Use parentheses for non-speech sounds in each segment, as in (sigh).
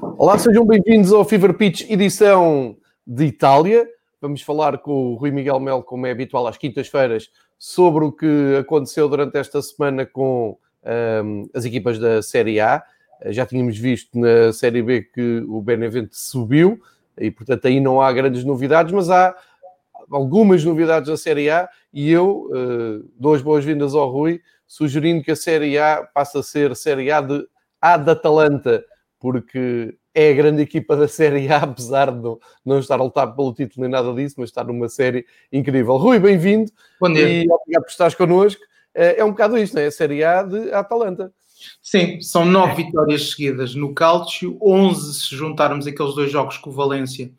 Olá, sejam bem-vindos ao Fever Pitch, edição de Itália. Vamos falar com o Rui Miguel Mel, como é habitual às quintas-feiras, sobre o que aconteceu durante esta semana com um, as equipas da Série A. Já tínhamos visto na Série B que o Benevento subiu e, portanto, aí não há grandes novidades, mas há algumas novidades da Série A e eu uh, dou as boas-vindas ao Rui, sugerindo que a Série A passe a ser Série A de A da Atalanta, porque é a grande equipa da Série A, (laughs) apesar de não, não estar a lutar pelo título nem nada disso, mas está numa série incrível. Rui, bem-vindo. Bom dia. E obrigado por estares connosco. Eh, é um bocado isto, não é? A Série A de Atalanta. Sim, são nove vitórias seguidas no Calcio, 11 se juntarmos aqueles dois jogos com o Valência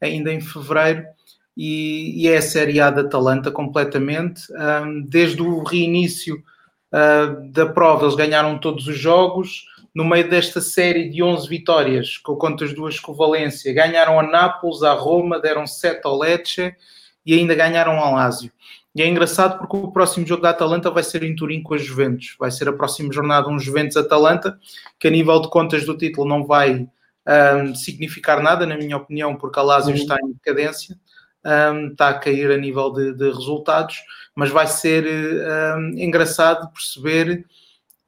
ainda em fevereiro, e, e é a Série A da Atalanta completamente. Um, desde o reinício uh, da prova, eles ganharam todos os jogos, no meio desta série de 11 vitórias, com contas duas com o Valência, ganharam a Nápoles, a Roma, deram 7 ao Lecce e ainda ganharam ao Lazio. E é engraçado porque o próximo jogo da Atalanta vai ser em Turim com a Juventus. Vai ser a próxima jornada um Juventus-Atalanta, que a nível de contas do título não vai um, significar nada, na minha opinião, porque a Lazio uhum. está em decadência, um, está a cair a nível de, de resultados, mas vai ser um, engraçado perceber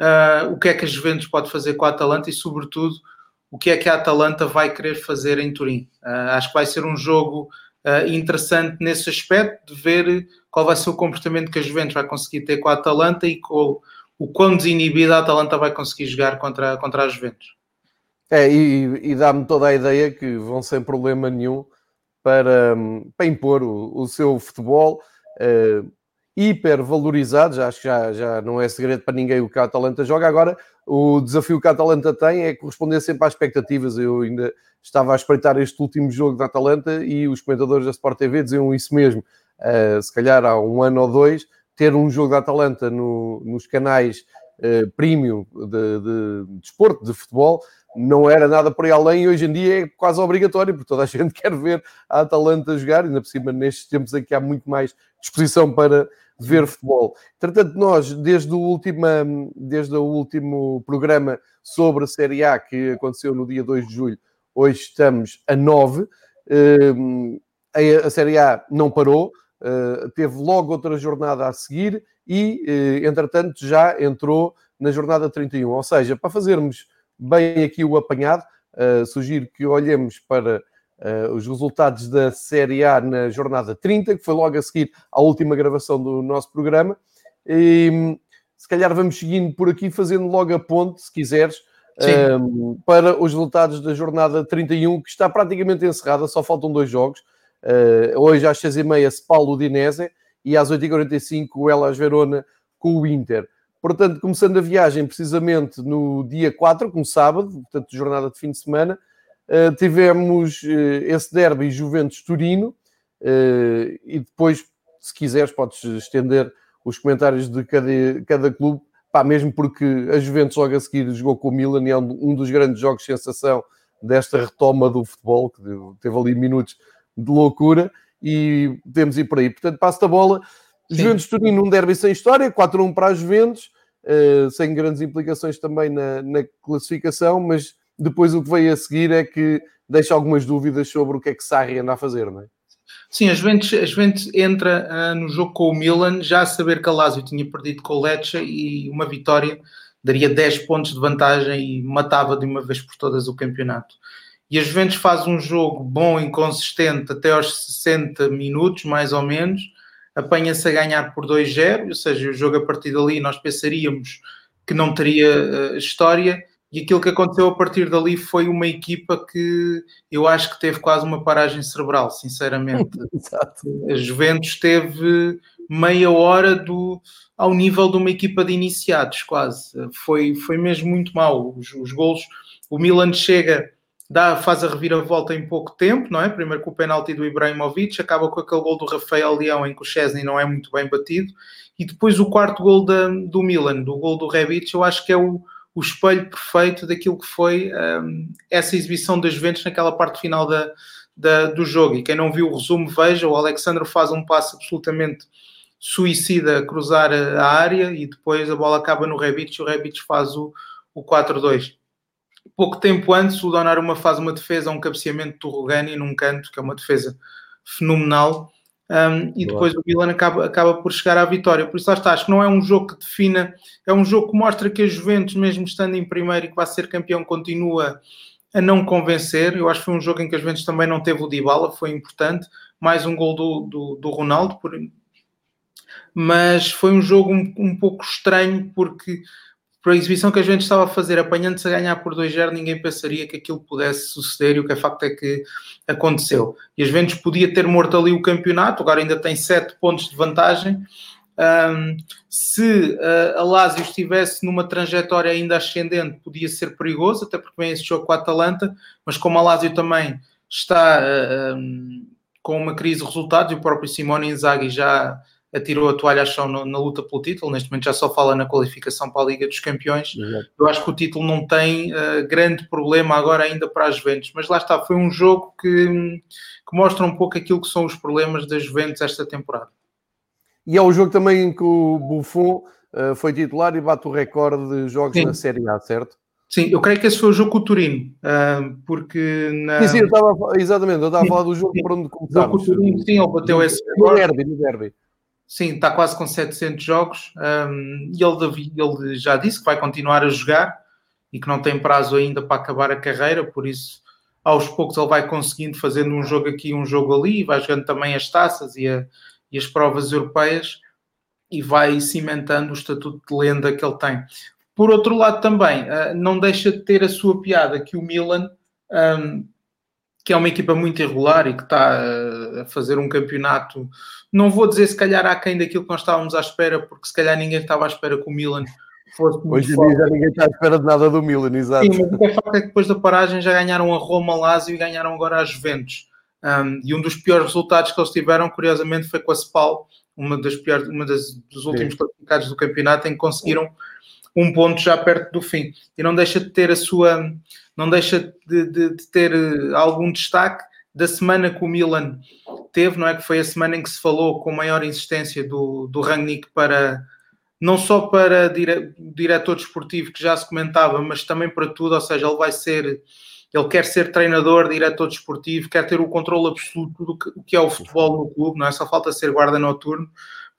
uh, o que é que a Juventus pode fazer com a Atalanta e, sobretudo, o que é que a Atalanta vai querer fazer em Turim. Uh, acho que vai ser um jogo uh, interessante nesse aspecto, de ver qual vai ser o comportamento que a Juventus vai conseguir ter com a Atalanta e com o quão desinibida a Atalanta vai conseguir jogar contra, contra a Juventus. É, e, e dá-me toda a ideia que vão sem problema nenhum para, para impor o, o seu futebol. Hipervalorizados, acho que já, já não é segredo para ninguém o que a Atalanta joga. Agora, o desafio que a Atalanta tem é corresponder sempre às expectativas. Eu ainda estava a espreitar este último jogo da Atalanta e os comentadores da Sport TV diziam isso mesmo. Uh, se calhar há um ano ou dois, ter um jogo da Atalanta no, nos canais uh, premium de, de, de desporto, de futebol, não era nada por aí além e hoje em dia é quase obrigatório, porque toda a (laughs) gente quer ver a Atalanta jogar, ainda por cima nestes tempos em que há muito mais disposição para ver futebol. Entretanto, nós, desde o, último, desde o último programa sobre a Série A, que aconteceu no dia 2 de julho, hoje estamos a 9. Hum, a Série A não parou, eh, teve logo outra jornada a seguir e, eh, entretanto, já entrou na jornada 31. Ou seja, para fazermos bem aqui o apanhado, eh, sugiro que olhemos para uh, os resultados da Série A na jornada 30, que foi logo a seguir à última gravação do nosso programa. E se calhar vamos seguindo por aqui, fazendo logo a ponte, se quiseres, um, para os resultados da jornada 31, que está praticamente encerrada, só faltam dois jogos. Uh, hoje às 6h30, Spal Udinese e às 8h45 o Elas Verona com o Inter. Portanto, começando a viagem precisamente no dia 4, como sábado, portanto, jornada de fim de semana, Uh, tivemos uh, esse derby Juventus-Turino uh, e depois, se quiseres, podes estender os comentários de cada, cada clube, pá, mesmo porque a Juventus logo a seguir jogou com o Milan e é um, um dos grandes jogos de sensação desta retoma do futebol, que teve ali minutos de loucura e temos ir por aí. Portanto, passo a bola. Juventus-Turino, um derby sem história, 4-1 para a Juventus, sem grandes implicações também na, na classificação, mas depois o que veio a seguir é que deixa algumas dúvidas sobre o que é que Sarri anda a fazer, não é? Sim, a Juventus, a Juventus entra uh, no jogo com o Milan, já a saber que a Lazio tinha perdido com o Lecce e uma vitória daria 10 pontos de vantagem e matava de uma vez por todas o campeonato. E a Juventus faz um jogo bom, inconsistente, até aos 60 minutos, mais ou menos, apanha-se a ganhar por 2-0, ou seja, o jogo a partir dali nós pensaríamos que não teria uh, história, e aquilo que aconteceu a partir dali foi uma equipa que eu acho que teve quase uma paragem cerebral, sinceramente. (laughs) a Juventus teve meia hora do, ao nível de uma equipa de iniciados, quase. Foi, foi mesmo muito mal. Os, os golos, o Milan chega, dá, faz a reviravolta em pouco tempo, não é? Primeiro com o penalti do Ibrahimovic, acaba com aquele gol do Rafael Leão em que o Chesney não é muito bem batido, e depois o quarto gol da, do Milan, do gol do Rebic, eu acho que é o o espelho perfeito daquilo que foi um, essa exibição das Juventus naquela parte final da, da, do jogo. E quem não viu o resumo, veja, o Alexandre faz um passo absolutamente suicida a cruzar a área e depois a bola acaba no Rebic e o Rebic faz o, o 4-2. Pouco tempo antes, o Donnarumma faz uma defesa, um cabeceamento do Rogani num canto, que é uma defesa fenomenal. Um, e depois o Milan acaba, acaba por chegar à vitória. Por isso, lá está, acho que não é um jogo que defina, é um jogo que mostra que a Juventus, mesmo estando em primeiro e que vai ser campeão, continua a não convencer. Eu acho que foi um jogo em que a Juventus também não teve o Dybala, foi importante. Mais um gol do, do, do Ronaldo, por... mas foi um jogo um, um pouco estranho porque para a exibição que a gente estava a fazer, apanhando-se a ganhar por 2-0, ninguém pensaria que aquilo pudesse suceder e o que é facto é que aconteceu. E a Juventus podia ter morto ali o campeonato, agora ainda tem 7 pontos de vantagem. Um, se uh, a Lazio estivesse numa trajetória ainda ascendente, podia ser perigoso, até porque vem esse jogo com a Atalanta, mas como a Lazio também está uh, um, com uma crise de resultados, e o próprio Simone Inzaghi já atirou a toalha ao chão na luta pelo título, neste momento já só fala na qualificação para a Liga dos Campeões. Exato. Eu acho que o título não tem uh, grande problema agora ainda para as Juventus, mas lá está, foi um jogo que, que mostra um pouco aquilo que são os problemas das Juventus esta temporada. E é o jogo também em que o Buffon uh, foi titular e bate o recorde de jogos Sim. na Série A, certo? Sim, eu creio que esse foi o jogo com o Turino, uh, porque na... Sim, sim, eu estava, exatamente, eu estava a falar do jogo por onde começámos. O Turino, sim, ele bateu esse No derby, no derby. Sim, está quase com 700 jogos um, e ele, ele já disse que vai continuar a jogar e que não tem prazo ainda para acabar a carreira, por isso aos poucos ele vai conseguindo fazendo um jogo aqui, um jogo ali, vai jogando também as taças e, a, e as provas europeias e vai cimentando o estatuto de lenda que ele tem. Por outro lado também, uh, não deixa de ter a sua piada que o Milan um, que é uma equipa muito irregular e que está a fazer um campeonato, não vou dizer se calhar aquém daquilo que nós estávamos à espera, porque se calhar ninguém estava à espera que o Milan fosse muito Hoje em dia já ninguém está à espera de nada do Milan, exato. Sim, mas o que é facto é que depois da paragem já ganharam a Roma, a Lazio e ganharam agora a Juventus. Um, e um dos piores resultados que eles tiveram, curiosamente, foi com a Spal, uma das piores, uma das, dos últimos Sim. classificados do campeonato, em que conseguiram um ponto já perto do fim. E não deixa de ter a sua não deixa de, de, de, ter eh, algum destaque da semana que o Milan teve, não é? Que foi a semana em que se falou com maior insistência do, do Rangnick para não só para dire, diretor desportivo que já se comentava, mas também para tudo, ou seja, ele vai ser, ele quer ser treinador, diretor desportivo, quer ter o controle absoluto do que, que é o futebol no clube, não é? Só falta ser guarda noturno,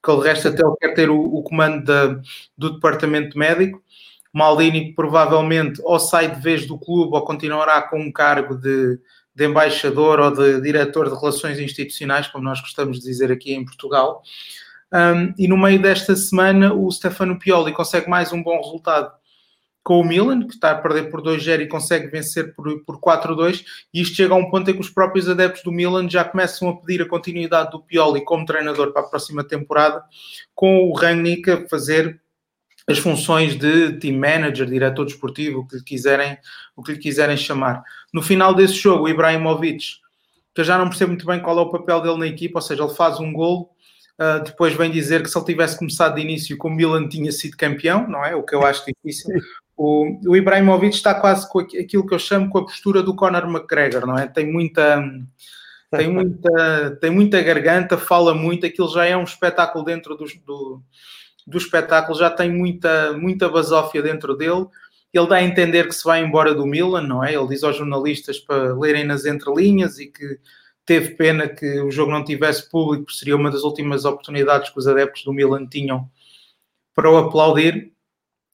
porque o resto até ele quer ter o, o comando do departamento médico Maldini provavelmente ou sai de vez do clube ou continuará com um cargo de, de embaixador ou de diretor de relações institucionais, como nós gostamos de dizer aqui em Portugal. Um, e no meio desta semana, o Stefano Pioli consegue mais um bom resultado com o Milan, que está a perder por 2-0 e consegue vencer por, por 4-2. E isto chega a um ponto em que os próprios adeptos do Milan já começam a pedir a continuidade do Pioli como treinador para a próxima temporada, com o Rangnick a fazer as funções de team manager, diretor desportivo, o que lhe quiserem, o que lhe quiserem chamar. No final desse jogo, o Ibrahimovic, que eu já não percebo muito bem qual é o papel dele na equipa, ou seja, ele faz um golo, uh, depois vem dizer que se ele tivesse começado de início com o Milan tinha sido campeão, não é? O que eu acho difícil. O, o Ibrahimovic está quase com aquilo que eu chamo com a postura do Conor McGregor, não é? Tem muita tem muita, tem muita garganta, fala muito, aquilo já é um espetáculo dentro do, do, do espetáculo já tem muita, muita basófia dentro dele. Ele dá a entender que se vai embora do Milan, não é? Ele diz aos jornalistas para lerem nas entrelinhas e que teve pena que o jogo não tivesse público, seria uma das últimas oportunidades que os adeptos do Milan tinham para o aplaudir.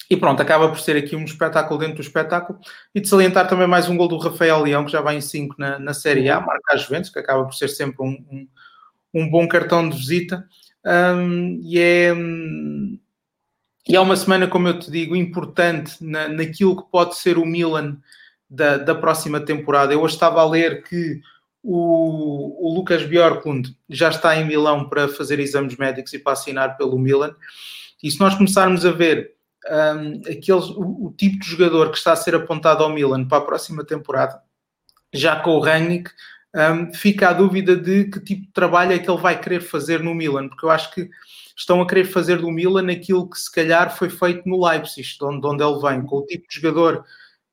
E pronto, acaba por ser aqui um espetáculo dentro do espetáculo. E de salientar também mais um gol do Rafael Leão, que já vai em 5 na, na Série A, marca a Juventus, que acaba por ser sempre um, um, um bom cartão de visita. Um, e, é, e é uma semana, como eu te digo, importante na, naquilo que pode ser o Milan da, da próxima temporada. Eu hoje estava a ler que o, o Lucas Bjorklund já está em Milão para fazer exames médicos e para assinar pelo Milan. E se nós começarmos a ver um, aqueles, o, o, tipo de jogador que está a ser apontado ao Milan para a próxima temporada, já com o Rangnick, um, fica a dúvida de que tipo de trabalho é que ele vai querer fazer no Milan, porque eu acho que estão a querer fazer do Milan aquilo que se calhar foi feito no Leipzig, de onde, de onde ele vem, com o tipo de jogador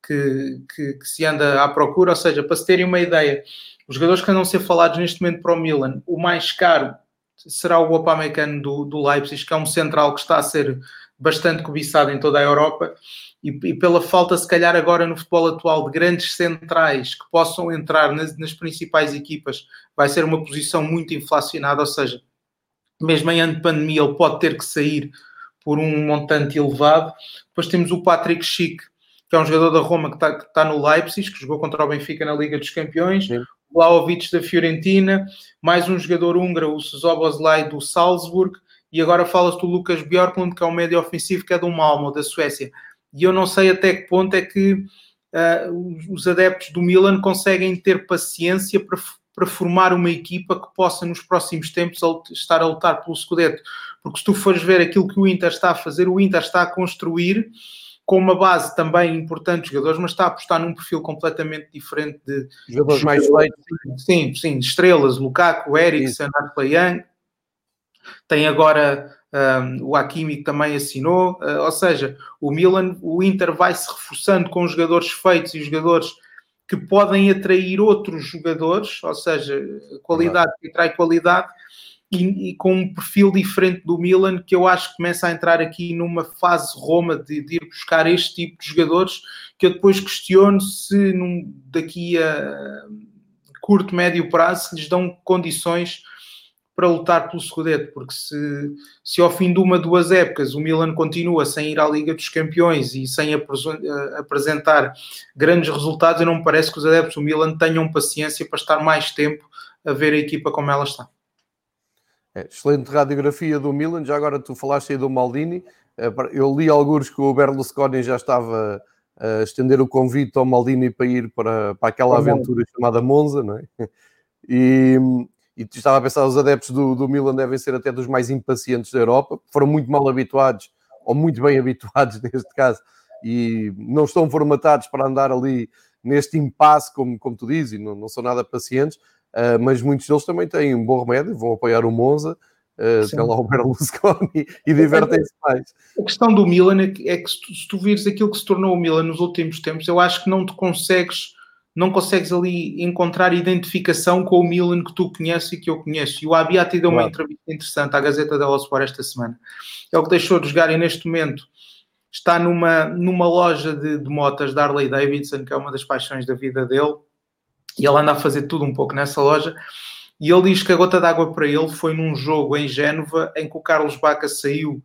que, que, que, se anda à procura, ou seja, para se terem uma ideia, os jogadores que andam a ser falados neste momento para o Milan, o mais caro será o Upamecano do, do Leipzig, que é um central que está a ser bastante cobiçado em toda a Europa e, e, pela falta, se calhar, agora no futebol atual de grandes centrais que possam entrar nas, nas principais equipas, vai ser uma posição muito inflacionada, ou seja, mesmo em ano de pandemia, ele pode ter que sair por um montante elevado. Depois temos o Patrick Schick, que é um jogador da Roma que está, está no Leipzig, que jogou contra o Benfica na Liga dos Campeões. Sim. O Vlaovic da Fiorentina, mais um jogador húngaro, o Szoboszlai do Salzburg, e agora fala-se do Lucas Björklund, que é um médio ofensivo que é do Malmo, da Suécia. E eu não sei até que ponto é que uh, os adeptos do Milan conseguem ter paciência para, para formar uma equipa que possa nos próximos tempos estar a lutar pelo Scudetto. Porque se tu fores ver aquilo que o Inter está a fazer, o Inter está a construir com uma base também importante de jogadores, mas está a apostar num perfil completamente diferente de jogadores mais feitos. Sim, sim, estrelas, Lukaku, Eriksen, Young. Tem agora um, o Hakimi também assinou, uh, ou seja, o Milan, o Inter vai se reforçando com jogadores feitos e jogadores que podem atrair outros jogadores, ou seja, qualidade que atrai qualidade, e, e, com um perfil diferente do Milan, que eu acho que começa a entrar aqui numa fase Roma de, de ir buscar este tipo de jogadores, que eu depois questiono se num, daqui a curto, médio prazo lhes dão condições para lutar pelo Scudetto, porque se, se ao fim de uma, duas épocas o Milan continua sem ir à Liga dos Campeões e sem apresentar grandes resultados, eu não me parece que os adeptos do Milan tenham paciência para estar mais tempo a ver a equipa como ela está. É, excelente radiografia do Milan. Já agora tu falaste aí do Maldini. É, eu li alguns que o Berlusconi já estava a estender o convite ao Maldini para ir para, para aquela aventura chamada Monza, não é? (laughs) E, e estava a pensar, os adeptos do, do Milan devem ser até dos mais impacientes da Europa, foram muito mal habituados, ou muito bem (laughs) habituados neste caso, e não estão formatados para andar ali neste impasse, como, como tu dizes, e não, não são nada pacientes. Uh, mas muitos deles também têm um bom remédio, vão apoiar o Monza, uh, tem lá o Berlusconi (laughs) e divertem-se mais. A questão do Milan é que, é que se, tu, se, tu, vires aquilo que se tornou o Milan nos últimos tempos, eu acho que não te consegues, não consegues ali encontrar identificação com o Milan que tu conheces e que eu conheço. E o Abiati deu uma entrevista interessante à Gazeta dello Sport esta semana. É o que deixou de jogar e neste momento está numa, numa loja de, de motas da Harley Davidson, que é uma das paixões da vida dele e ele anda a fazer tudo um pouco nessa loja. E ele diz que a gota d'água para ele foi num jogo em Génova em que o Carlos Baca saiu,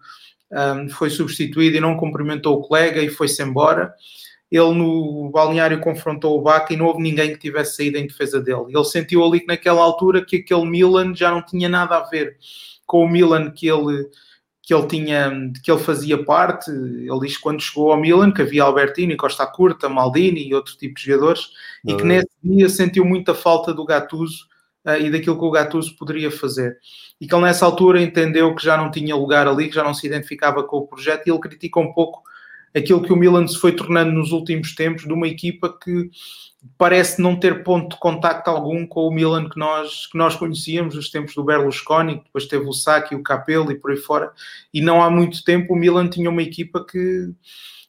um, foi substituído e não cumprimentou o colega e foi-se embora. Ele no balneário confrontou o Baca e não houve ninguém que tivesse saído em defesa dele. Ele sentiu ali que naquela altura que aquele Milan já não tinha nada a ver com o Milan que ele que ele tinha, que ele fazia parte. Ele diz que quando chegou ao Milan que havia Albertini, Costa Curta, Maldini e outro tipo de jogadores, e que nesse dia sentiu muita falta do Gattuso uh, e daquilo que o Gattuso poderia fazer. E que ele nessa altura entendeu que já não tinha lugar ali, que já não se identificava com o projeto, e ele critica um pouco aquilo que o Milan se foi tornando nos últimos tempos de uma equipa que parece não ter ponto de contacto algum com o Milan que nós, que nós conhecíamos nos tempos do Berlusconi, depois teve o Sacchi, o Capello e por aí fora, e não há muito tempo o Milan tinha uma equipa que,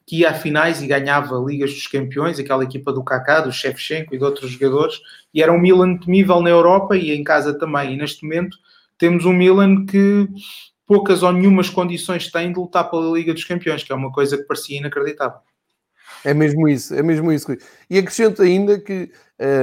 que ia a finais e ganhava Ligas dos Campeões, aquela equipa do Kaká, do Shevchenko e de outros jogadores, e era um Milan temível na Europa e em casa também, e neste momento temos um Milan que poucas ou nenhumas condições tem de lutar pela Liga dos Campeões, que é uma coisa que parecia inacreditável. É mesmo isso, é mesmo isso. E acrescento ainda que,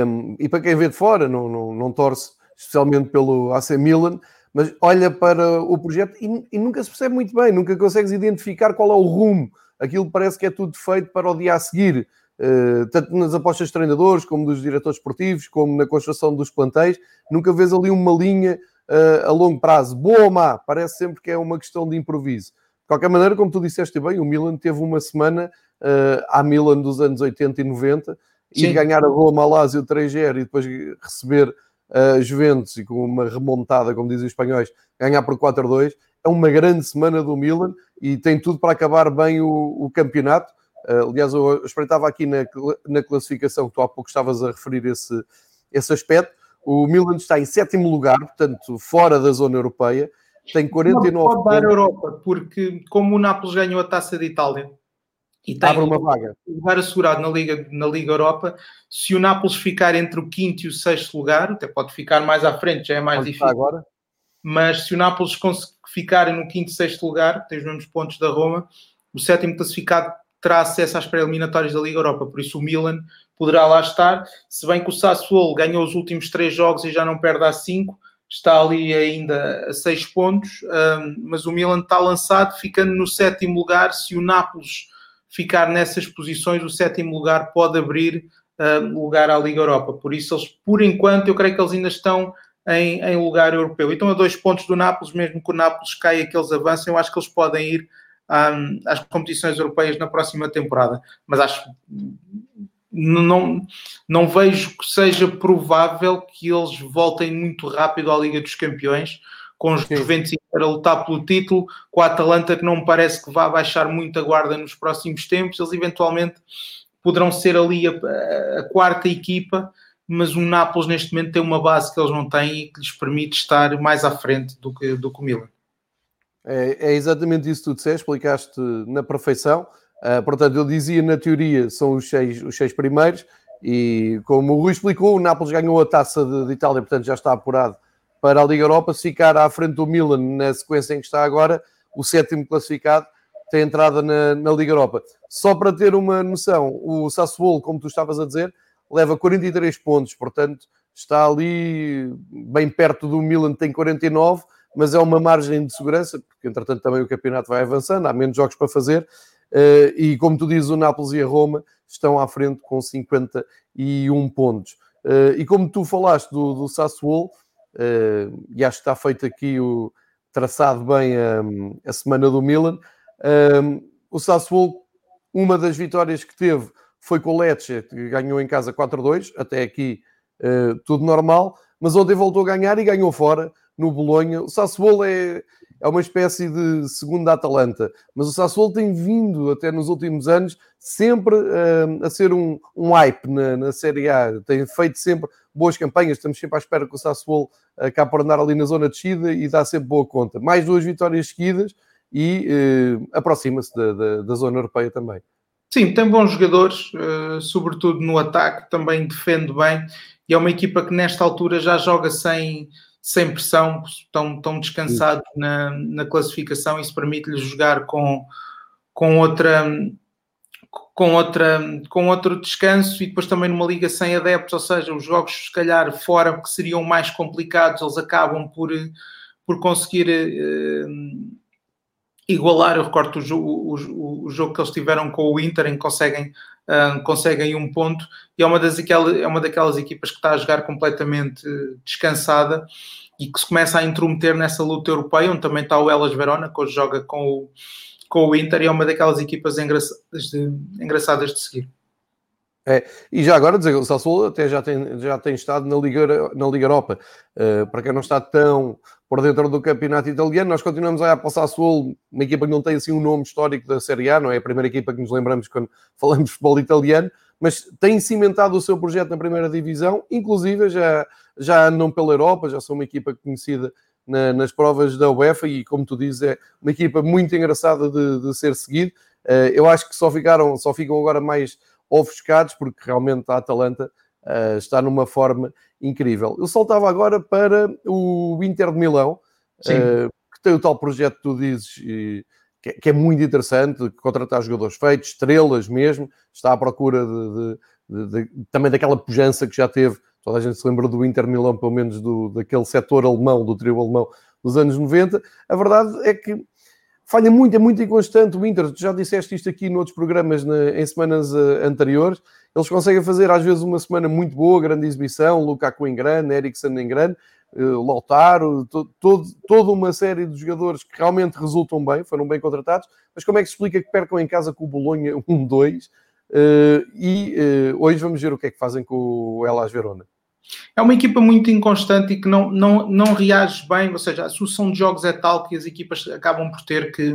um, e para quem vê de fora, não, não, não torce especialmente pelo AC Milan, mas olha para o projeto e, e, nunca se percebe muito bem, nunca consegues identificar qual é o rumo. Aquilo parece que é tudo feito para o dia a seguir, uh, tanto nas apostas de treinadores, como dos diretores esportivos, como na construção dos plantéis. Nunca vês ali uma linha uh, a longo prazo, boa ou má, parece sempre que é uma questão de improviso. De qualquer maneira, como tu disseste bem, o Milan teve uma semana uh, à Milan dos anos 80 e 90 Sim. e ganhar a Roma, Lazio 3-0 e depois receber a uh, Juventus e com uma remontada, como dizem os espanhóis, ganhar por 4-2, é uma grande semana do Milan e tem tudo para acabar bem o, o campeonato. Uh, aliás, eu espreitava aqui na, na classificação, que tu há pouco estavas a referir esse, esse aspecto. O Milan está em sétimo lugar, portanto, fora da zona europeia, tem 49 não pode dar a Europa, porque como o Nápoles ganhou a taça de Itália, e tem Abre uma vaga. lugar assegurado na Liga, na Liga Europa. Se o Nápoles ficar entre o quinto e o sexto lugar, até pode ficar mais à frente, já é mais Onde difícil. agora? mas se o Nápoles ficar no quinto e sexto lugar, tem os mesmos pontos da Roma, o sétimo classificado terá acesso às pré-eliminatórias da Liga Europa, por isso o Milan poderá lá estar, se bem que o Sassuolo ganhou os últimos três jogos e já não perde a cinco, está ali ainda a seis pontos, mas o Milan está lançado, ficando no sétimo lugar, se o Nápoles ficar nessas posições, o sétimo lugar pode abrir lugar à Liga Europa, por isso eles, por enquanto, eu creio que eles ainda estão em, em lugar europeu. Então, a dois pontos do Nápoles, mesmo que o Nápoles caia que eles avancem, eu acho que eles podem ir um, às competições europeias na próxima temporada. Mas acho não, não vejo que seja provável que eles voltem muito rápido à Liga dos Campeões, com os Juventus para lutar pelo título, com a Atalanta que não me parece que vá baixar muito a guarda nos próximos tempos, eles eventualmente poderão ser ali a, a quarta equipa mas o Nápoles neste momento tem uma base que eles não têm e que lhes permite estar mais à frente do que, do que o Milan. É, é exatamente isso que tu disseste, explicaste na perfeição. Uh, portanto, ele dizia na teoria são os seis, os seis primeiros, e como o Rui explicou, o Nápoles ganhou a taça de, de, Itália, portanto já está apurado para a Liga Europa. Se ficar à frente do Milan na sequência em que está agora, o sétimo classificado tem entrada na, na Liga Europa. Só para ter uma noção, o Sassuolo, como tu estavas a dizer, leva 43 pontos, portanto está ali bem perto do Milan, tem 49, mas é uma margem de segurança, porque entretanto também o campeonato vai avançando, há menos jogos para fazer, eh, e como tu dizes, o Nápoles e a Roma estão à frente com 51 pontos. Eh, e como tu falaste do, do Sassuolo, eh, e acho que está feito aqui o traçado bem a, a semana do Milan, o Sassuolo, uma das vitórias que teve foi com o Lecce, que ganhou em casa 4-2, até aqui tudo normal, mas ontem voltou a ganhar e ganhou fora no Bolonha. O Sassuolo é, é uma espécie de segunda Atalanta, mas o Sassuolo tem vindo até nos últimos anos sempre uh, a ser um, um hype na, na Série A, tem feito sempre boas campanhas, estamos sempre à espera que o Sassuolo acabe por andar ali na zona de descida e dá sempre boa conta. Mais duas vitórias seguidas e uh, aproxima-se da, da, da zona europeia também. Sim, tem bons jogadores, sobretudo no ataque, também defende bem e é uma equipa que nesta altura já joga sem, sem pressão, estão, estão descansados na, na classificação. Isso permite-lhes jogar com, com outra com, outra, com outro descanso e depois também numa liga sem adeptos, ou seja, os jogos se calhar fora que seriam mais complicados, eles acabam por, por conseguir uh, igualar, eu recordo o, o, o, jogo que eles tiveram com o Inter, em que conseguem, conseguem um ponto, e é uma, das, é uma daquelas equipas que está a jogar completamente descansada e que se começa a intrometer nessa luta europeia, onde também está o Elas Verona, que hoje joga com o, com o Inter, e é uma daquelas equipas engraçadas de, engraçadas de seguir. É, e já agora dizer, o Sassuolo até já tem, já tem estado na Liga, na Liga Europa. Uh, para quem não está tão por dentro do campeonato italiano, nós continuamos a ir para o Sassuolo, uma equipa que não tem assim um nome histórico da Série A, não é a primeira equipa que nos lembramos quando (laughs) falamos de futebol italiano, mas tem cimentado o seu projeto na primeira divisão, inclusive já, já andam pela Europa, já são uma equipa conhecida na, nas provas da UEFA e, como tu dizes, é uma equipa muito engraçada de, de ser seguido. Uh, eu acho que só, ficaram, só ficam agora mais ofuscados, porque realmente a Atalanta uh, está numa forma incrível. Eu saltava agora para o Inter de Milão, uh, que tem o tal projeto que tu dizes, e, que, que, é muito interessante, contratar jogadores feitos, estrelas mesmo, está à procura de, de, de, de, também daquela pujança que já teve. Toda a gente se lembra do Inter Milão, pelo menos do, daquele setor alemão, do trio alemão dos anos 90. A verdade é que falha muito, é muito inconstante o Inter. Tu já disseste isto aqui noutros programas na, em semanas uh, anteriores. Eles conseguem fazer às vezes uma semana muito boa, grande exibição, Lukaku em grande, Eriksen em grande, uh, Lautaro, to, todo, toda uma série de jogadores que realmente resultam bem, foram bem contratados. Mas como é que se explica que percam em casa com o Bolonha (laughs) 1-2? Uh, e hoje vamos ver o que é que fazem com o Elas Verona. É uma equipa muito inconstante e que não, não, não reage bem, ou seja, a sucessão de jogos é tal que as equipas acabam por ter que,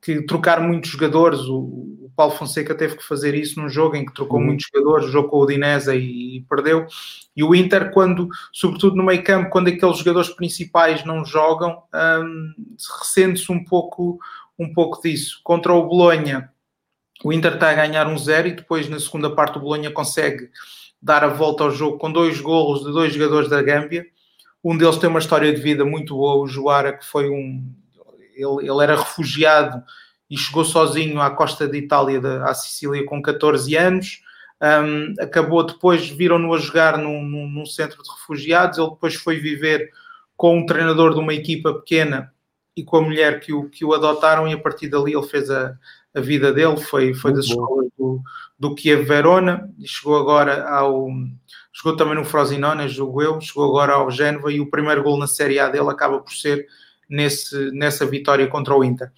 que trocar muitos jogadores. O, o Paulo Fonseca teve que fazer isso num jogo em que trocou uhum. muitos jogadores, jogou o Dinesa e, e, perdeu. E o Inter, quando, sobretudo no meio campo, quando aqueles jogadores principais não jogam, um, ressente-se um pouco, um pouco disso. Contra o Bolonha, o Inter está a ganhar um zero e depois na segunda parte o Bolonha consegue dar a volta ao jogo com dois golos de dois jogadores da Gâmbia. Um deles tem uma história de vida muito boa, o Joara, que foi um. Ele, ele era refugiado e chegou sozinho à costa de Itália, de, à Sicília, com 14 anos. Um, acabou depois, viram-no a jogar num, num, num, centro de refugiados. Ele depois foi viver com um treinador de uma equipa pequena e com a mulher que o, que o adotaram, e a partir dali ele fez a, a vida dele. Foi, foi das escolas do, do Kiev Verona e chegou agora ao. Jogou também no Frosinone, julgo eu, chegou agora ao Génova e o primeiro gol na Série A dele acaba por ser nesse, nessa vitória contra o Inter.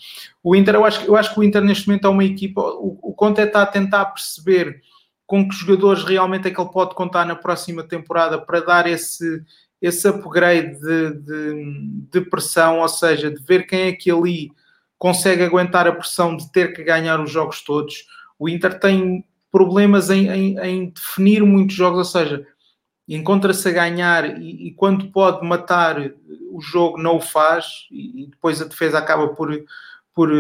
O Inter, eu acho, eu acho que o Inter neste momento é uma equipa, o, o Conte está a tentar perceber com que jogadores realmente é que ele pode contar na próxima temporada para dar esse, esse upgrade de, de, de pressão, ou seja, de ver quem é que ali consegue aguentar a pressão de ter que ganhar os jogos todos. O Inter tem problemas em, em, em definir muitos jogos, ou seja, encontra-se a ganhar e, e, quando pode matar o jogo não o faz e, e, depois a defesa acaba por, por,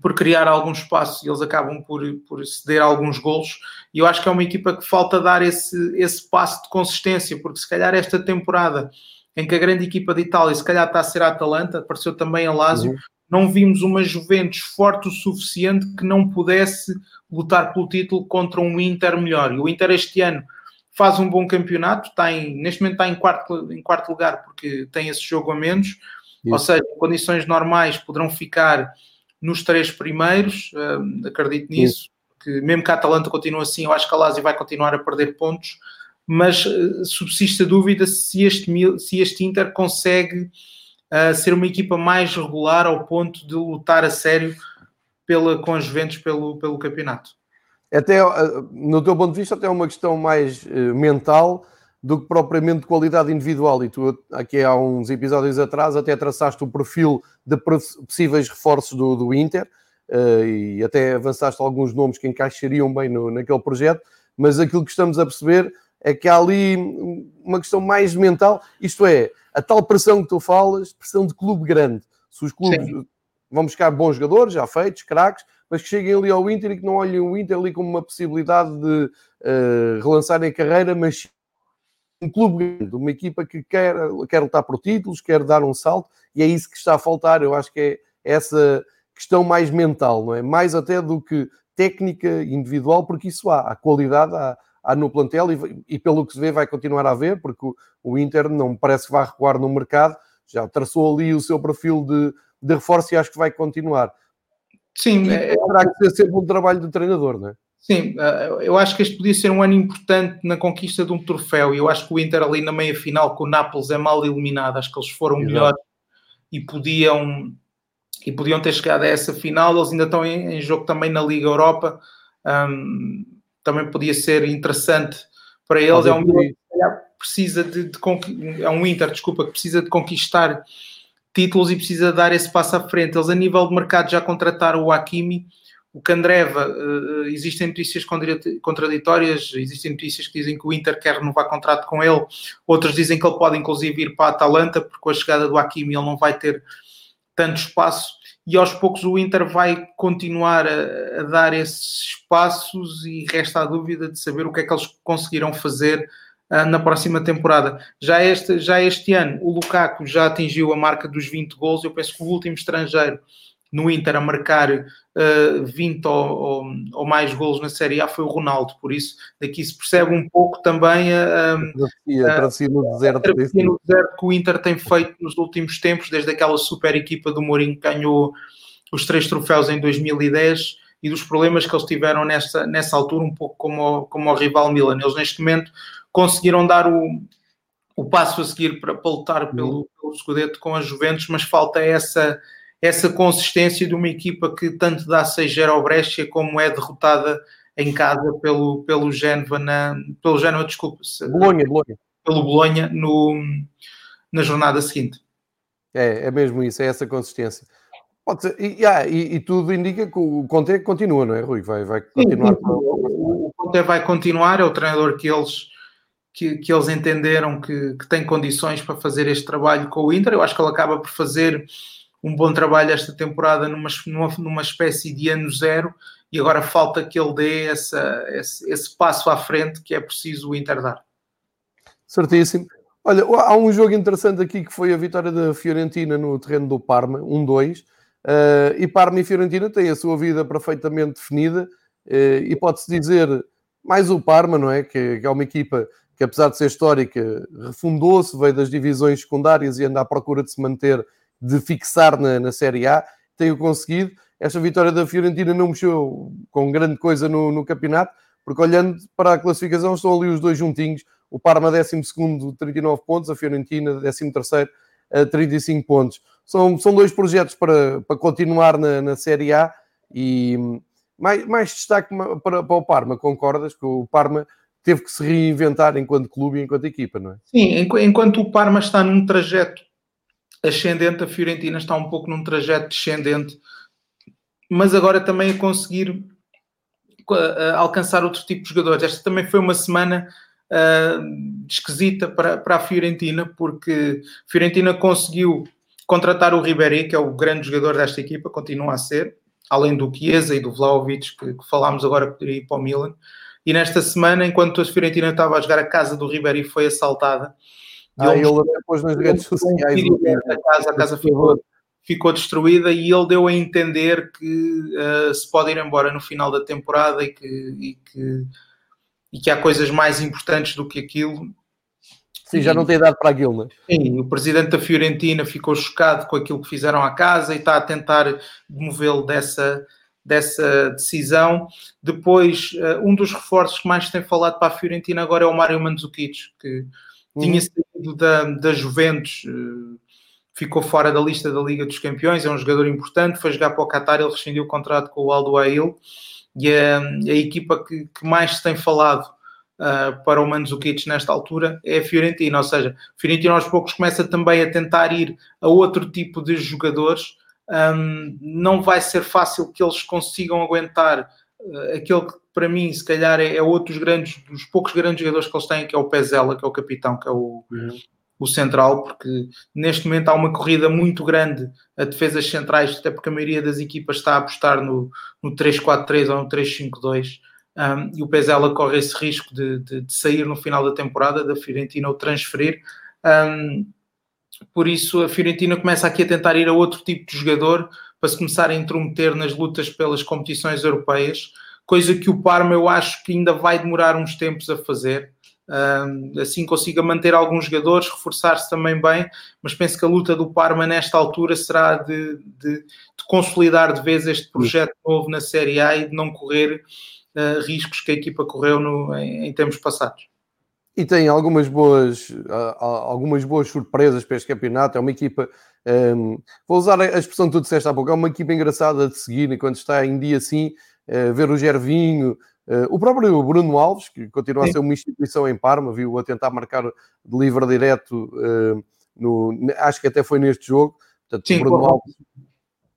por criar algum espaço e eles acabam por, por ceder alguns golos e eu acho que é uma equipa que falta dar esse, esse passo de consistência, porque se calhar esta temporada em que a grande equipa de Itália se calhar está a ser a Atalanta, apareceu também a Lazio, uhum. não vimos uma Juventus forte o suficiente que não pudesse lutar pelo título contra um Inter melhor. E o Inter este ano faz um bom campeonato, está em, neste momento está em quarto, em quarto lugar porque tem esse jogo a menos, Isso. ou seja, em condições normais poderão ficar nos três primeiros, uh, acredito nisso, que mesmo que a Atalanta continue assim, eu acho que a Lazio vai continuar a perder pontos, mas uh, subsiste a dúvida se este, se este Inter consegue uh, ser uma equipa mais regular ao ponto de lutar a sério pela, com as Juventus pelo, pelo campeonato até eh, no teu ponto de vista, até é uma questão mais uh, mental do que propriamente de qualidade individual. E tu, aqui há uns episódios atrás, até traçaste o perfil de possíveis reforços do, do Inter uh, e até avançaste alguns nomes que encaixariam bem no, naquele projeto. Mas aquilo que estamos a perceber é que há ali uma questão mais mental, isto é, a tal pressão que tu falas, pressão de clube grande. Se os clubes Sim. Vão buscar bons jogadores, já feitos, craques, mas que cheguem ali ao Inter e que não olhem o Inter ali como uma possibilidade de uh, relançarem a carreira, mas um clube grande, uma equipa que quer, quer lutar por títulos, quer dar um salto, e é isso que está a faltar. Eu acho que é essa questão mais mental, não é? Mais até do que técnica individual, porque isso há, há qualidade, há, há no plantel e, e, pelo que se vê vai continuar a haver, porque o, o Inter não parece que vai recuar no mercado, já traçou ali o seu perfil de, de reforço e acho que vai continuar. Sim, é, terá que ser sempre um trabalho do treinador, não é? Sim, eh, eu acho que este podia ser um ano importante na conquista de um troféu e eu acho que o Inter ali na meia final com o Nápoles é mal eliminado, acho que eles foram Exato. melhores e podiam e podiam ter chegado a essa final, eles ainda estão em, em jogo também na Liga Europa, um, também podia ser interessante para eles, é um precisa de, de, é um Inter, desculpa, que precisa de conquistar títulos e precisa dar esse passo à frente. Eles, a nível de mercado, já contrataram o Hakimi, o Candreva. Uh, existem notícias contraditórias, existem notícias que dizem que o Inter quer renovar contrato com ele, outros dizem que ele pode, inclusive, ir para a Atalanta, porque com a chegada do Hakimi ele não vai ter tanto espaço. E aos poucos o Inter vai continuar a, a dar esses espaços e resta a dúvida de saber o que é que eles conseguiram fazer uh, na próxima temporada. Já este, já este ano, o Lukaku já atingiu a marca dos 20 gols. Eu penso que o último estrangeiro no Inter a marcar uh, 20 ou, ou, ou, mais gols na Série A foi o Ronaldo, por isso daqui se percebe um pouco também a, a, a, no deserto, a no deserto que o Inter tem feito nos últimos tempos, desde aquela super equipa do Mourinho que ganhou os três troféus em 2010 e dos problemas que eles tiveram nessa, nessa altura, um pouco como, como o rival Milan. Eles neste momento conseguiram dar o, o passo a seguir para, para lutar pelo, pelo Scudetto com a Juventus, mas falta essa, essa consistência de uma equipa que tanto dá 6-0 ao Brescia como é derrotada em casa pelo, pelo Génova, na, pelo Génova, desculpa, Bolonha, Bolonha. pelo Bolonha no, na jornada seguinte. É, é mesmo isso, é essa consistência. Pode ser, e, ah, e, e, tudo indica que o Conte continua, não é, Rui? Vai, vai continuar. Sim, sim. O Conte vai continuar, é o treinador que eles que, que eles entenderam que, que tem condições para fazer este trabalho com o Inter. Eu acho que ele acaba por fazer um bom trabalho esta temporada numa, numa, numa espécie de ano zero e agora falta que ele dê essa, esse, esse passo à frente que é preciso o Inter dar. Certíssimo. Olha, há um jogo interessante aqui que foi a vitória da Fiorentina no terreno do Parma, 1-2. Uh, e Parma e Fiorentina têm a sua vida perfeitamente definida. Uh, e pode-se dizer, mais o Parma, não é? Que, que, é uma equipa que, apesar de ser histórica, refundou-se, veio das divisões secundárias e anda à procura de se manter, de fixar na, na Série A. Tem-o conseguido. Esta vitória da Fiorentina não mexeu com grande coisa no, no campeonato, porque olhando para a classificação, estão ali os dois juntinhos o Parma 12 39 pontos, a Fiorentina 13 a 35 pontos. São, são dois projetos para, para continuar na, na Série A e mais, mais destaque para, para o Parma, concordas que o Parma teve que se reinventar enquanto clube e enquanto equipa, não é? Sim, enquanto o Parma está num trajeto ascendente, a Fiorentina está um pouco num trajeto descendente, mas agora também a conseguir alcançar outro tipo de jogadores. Esta também foi uma semana uh, esquisita para, para a Fiorentina, porque a Fiorentina conseguiu contratar o Ribéry, que é o grande jogador desta equipa, continua a ser, além do Chiesa e do Vlaovic, que, que falámos agora poderia ir para o Milan. E nesta semana, enquanto a Fiorentina estava a jogar, a casa do Ribéry foi assaltada. Ah, ele depois nas redes sociais. A casa, a casa ficou, ficou destruída e ele deu a entender que uh, se pode ir embora no final da temporada e que, e que e que há coisas mais importantes do que aquilo. Sim, já não tem idade para aquilo, não é? Sim, o presidente da Fiorentina ficou chocado com aquilo que fizeram à casa e está a tentar movê-lo dessa, dessa decisão. Depois, eh, um dos reforços que mais tem falado para a Fiorentina agora é o Mário Mandzukic, que uhum. tinha saído da, da Juventus, eh, ficou fora da lista da Liga dos Campeões, é um jogador importante, foi jogar para o Qatar, ele rescindiu o contrato com o Aldo Ail e a, a equipa que, que, mais se tem falado uh, para o Mandzukic nesta altura é a Fiorentina, ou seja, a Fiorentina aos poucos começa também a tentar ir a outro tipo de jogadores, um, não vai ser fácil que eles consigam aguentar uh, aquele que para mim se calhar é, é outro dos grandes, dos poucos grandes jogadores que eles têm, que é o Pezela, que é o capitão, que é o, uhum o central, porque neste momento há uma corrida muito grande a defesas centrais, até porque a maioria das equipas está a apostar no, no 3-4-3 ou no 3-5-2. Um, e o Pezela corre esse risco de, de, de, sair no final da temporada da Fiorentina ou transferir. Um, por isso, a Fiorentina começa aqui a tentar ir a outro tipo de jogador para se começar a intrometer nas lutas pelas competições europeias, coisa que o Parma eu acho que ainda vai demorar uns tempos a fazer assim consiga manter alguns jogadores, reforçar-se também bem, mas penso que a luta do Parma nesta altura será de, de, de consolidar de vez este projeto novo na Série A e de não correr uh, riscos que a equipa correu no, em, em tempos passados. E tem algumas boas, algumas boas surpresas para este campeonato. É uma equipa, um, vou usar a expressão que tu disseste há pouco, é uma equipa engraçada de seguir enquanto está em dia assim, uh, ver o Gervinho, Uh, o próprio Bruno Alves, que continua Sim. a ser uma instituição em Parma, viu a tentar marcar de livre direto, uh, no, acho que até foi neste jogo. Portanto, Sim, Bruno Alves,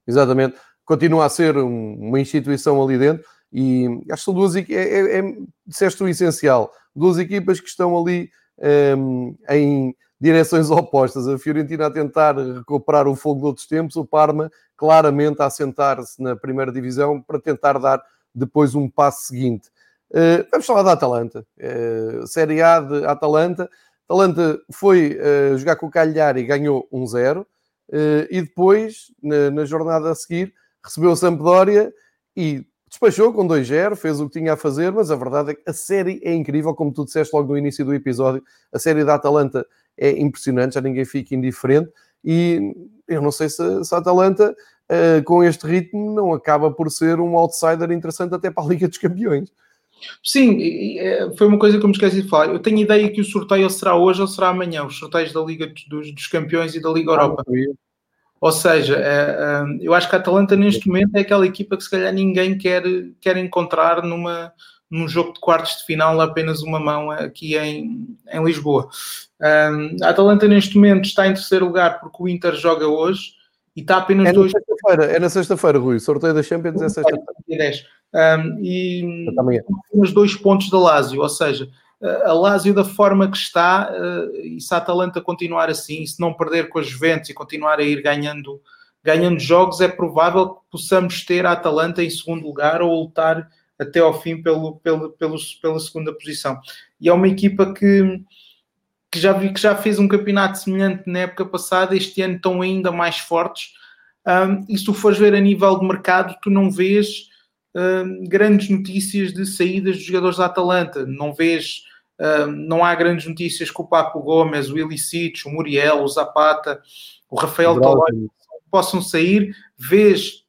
exatamente, continua a ser um, uma instituição ali dentro. E acho que são duas equipas, é, é, é, disseste o essencial, duas equipas que estão ali um, em direções opostas. A Fiorentina a tentar recuperar o fogo de outros tempos, o Parma claramente a assentar-se na primeira divisão para tentar dar depois um passo seguinte. Uh, vamos falar da Atalanta. Uh, Série A de Atalanta. Atalanta foi uh, jogar com o Cagliari e ganhou 1-0. e depois, na, na, jornada a seguir, recebeu o Sampdoria e despachou com 2-0, fez o que tinha a fazer, mas a verdade é que a série é incrível, como tu disseste logo no início do episódio. A série da Atalanta é impressionante, já ninguém fica indiferente. E eu não sei se, se a Atalanta uh, com este ritmo, não acaba por ser um outsider interessante até para a Liga dos Campeões. Sim, é, foi uma coisa que eu me esqueci de falar. Eu tenho ideia que o sorteio será hoje ou será amanhã, os sorteios da Liga dos, dos Campeões e da Liga Europa. Ah, ou seja, é, é, eu acho que a Atalanta neste momento é aquela equipa que se calhar ninguém quer, quer encontrar numa, num jogo de quartos de final apenas uma mão aqui em, em Lisboa. Um, a Atalanta neste momento está em terceiro lugar porque o Inter joga hoje e está apenas é dois. Sexta-feira, é na sexta-feira, Rui. O sorteio da Champions é sexta-feira. Um, e apenas dois pontos da Lazio, ou seja, a Lazio da forma que está, uh, e se a Atalanta continuar assim, se não perder com as Juventus e continuar a ir ganhando, ganhando jogos, é provável que possamos ter a Atalanta em segundo lugar ou lutar até ao fim pelo, pelo, pelo, pela segunda posição. E é uma equipa que que já que já fez um campeonato semelhante na época passada, este ano estão ainda mais fortes. Um, e se tu fores ver a nível de mercado, tu não vês um, grandes notícias de saídas dos jogadores da Atalanta, não vês, um, não há grandes notícias que o Papo Gomes, o Ilicic, o Muriel, o Zapata, o Rafael Tolói possam sair, vês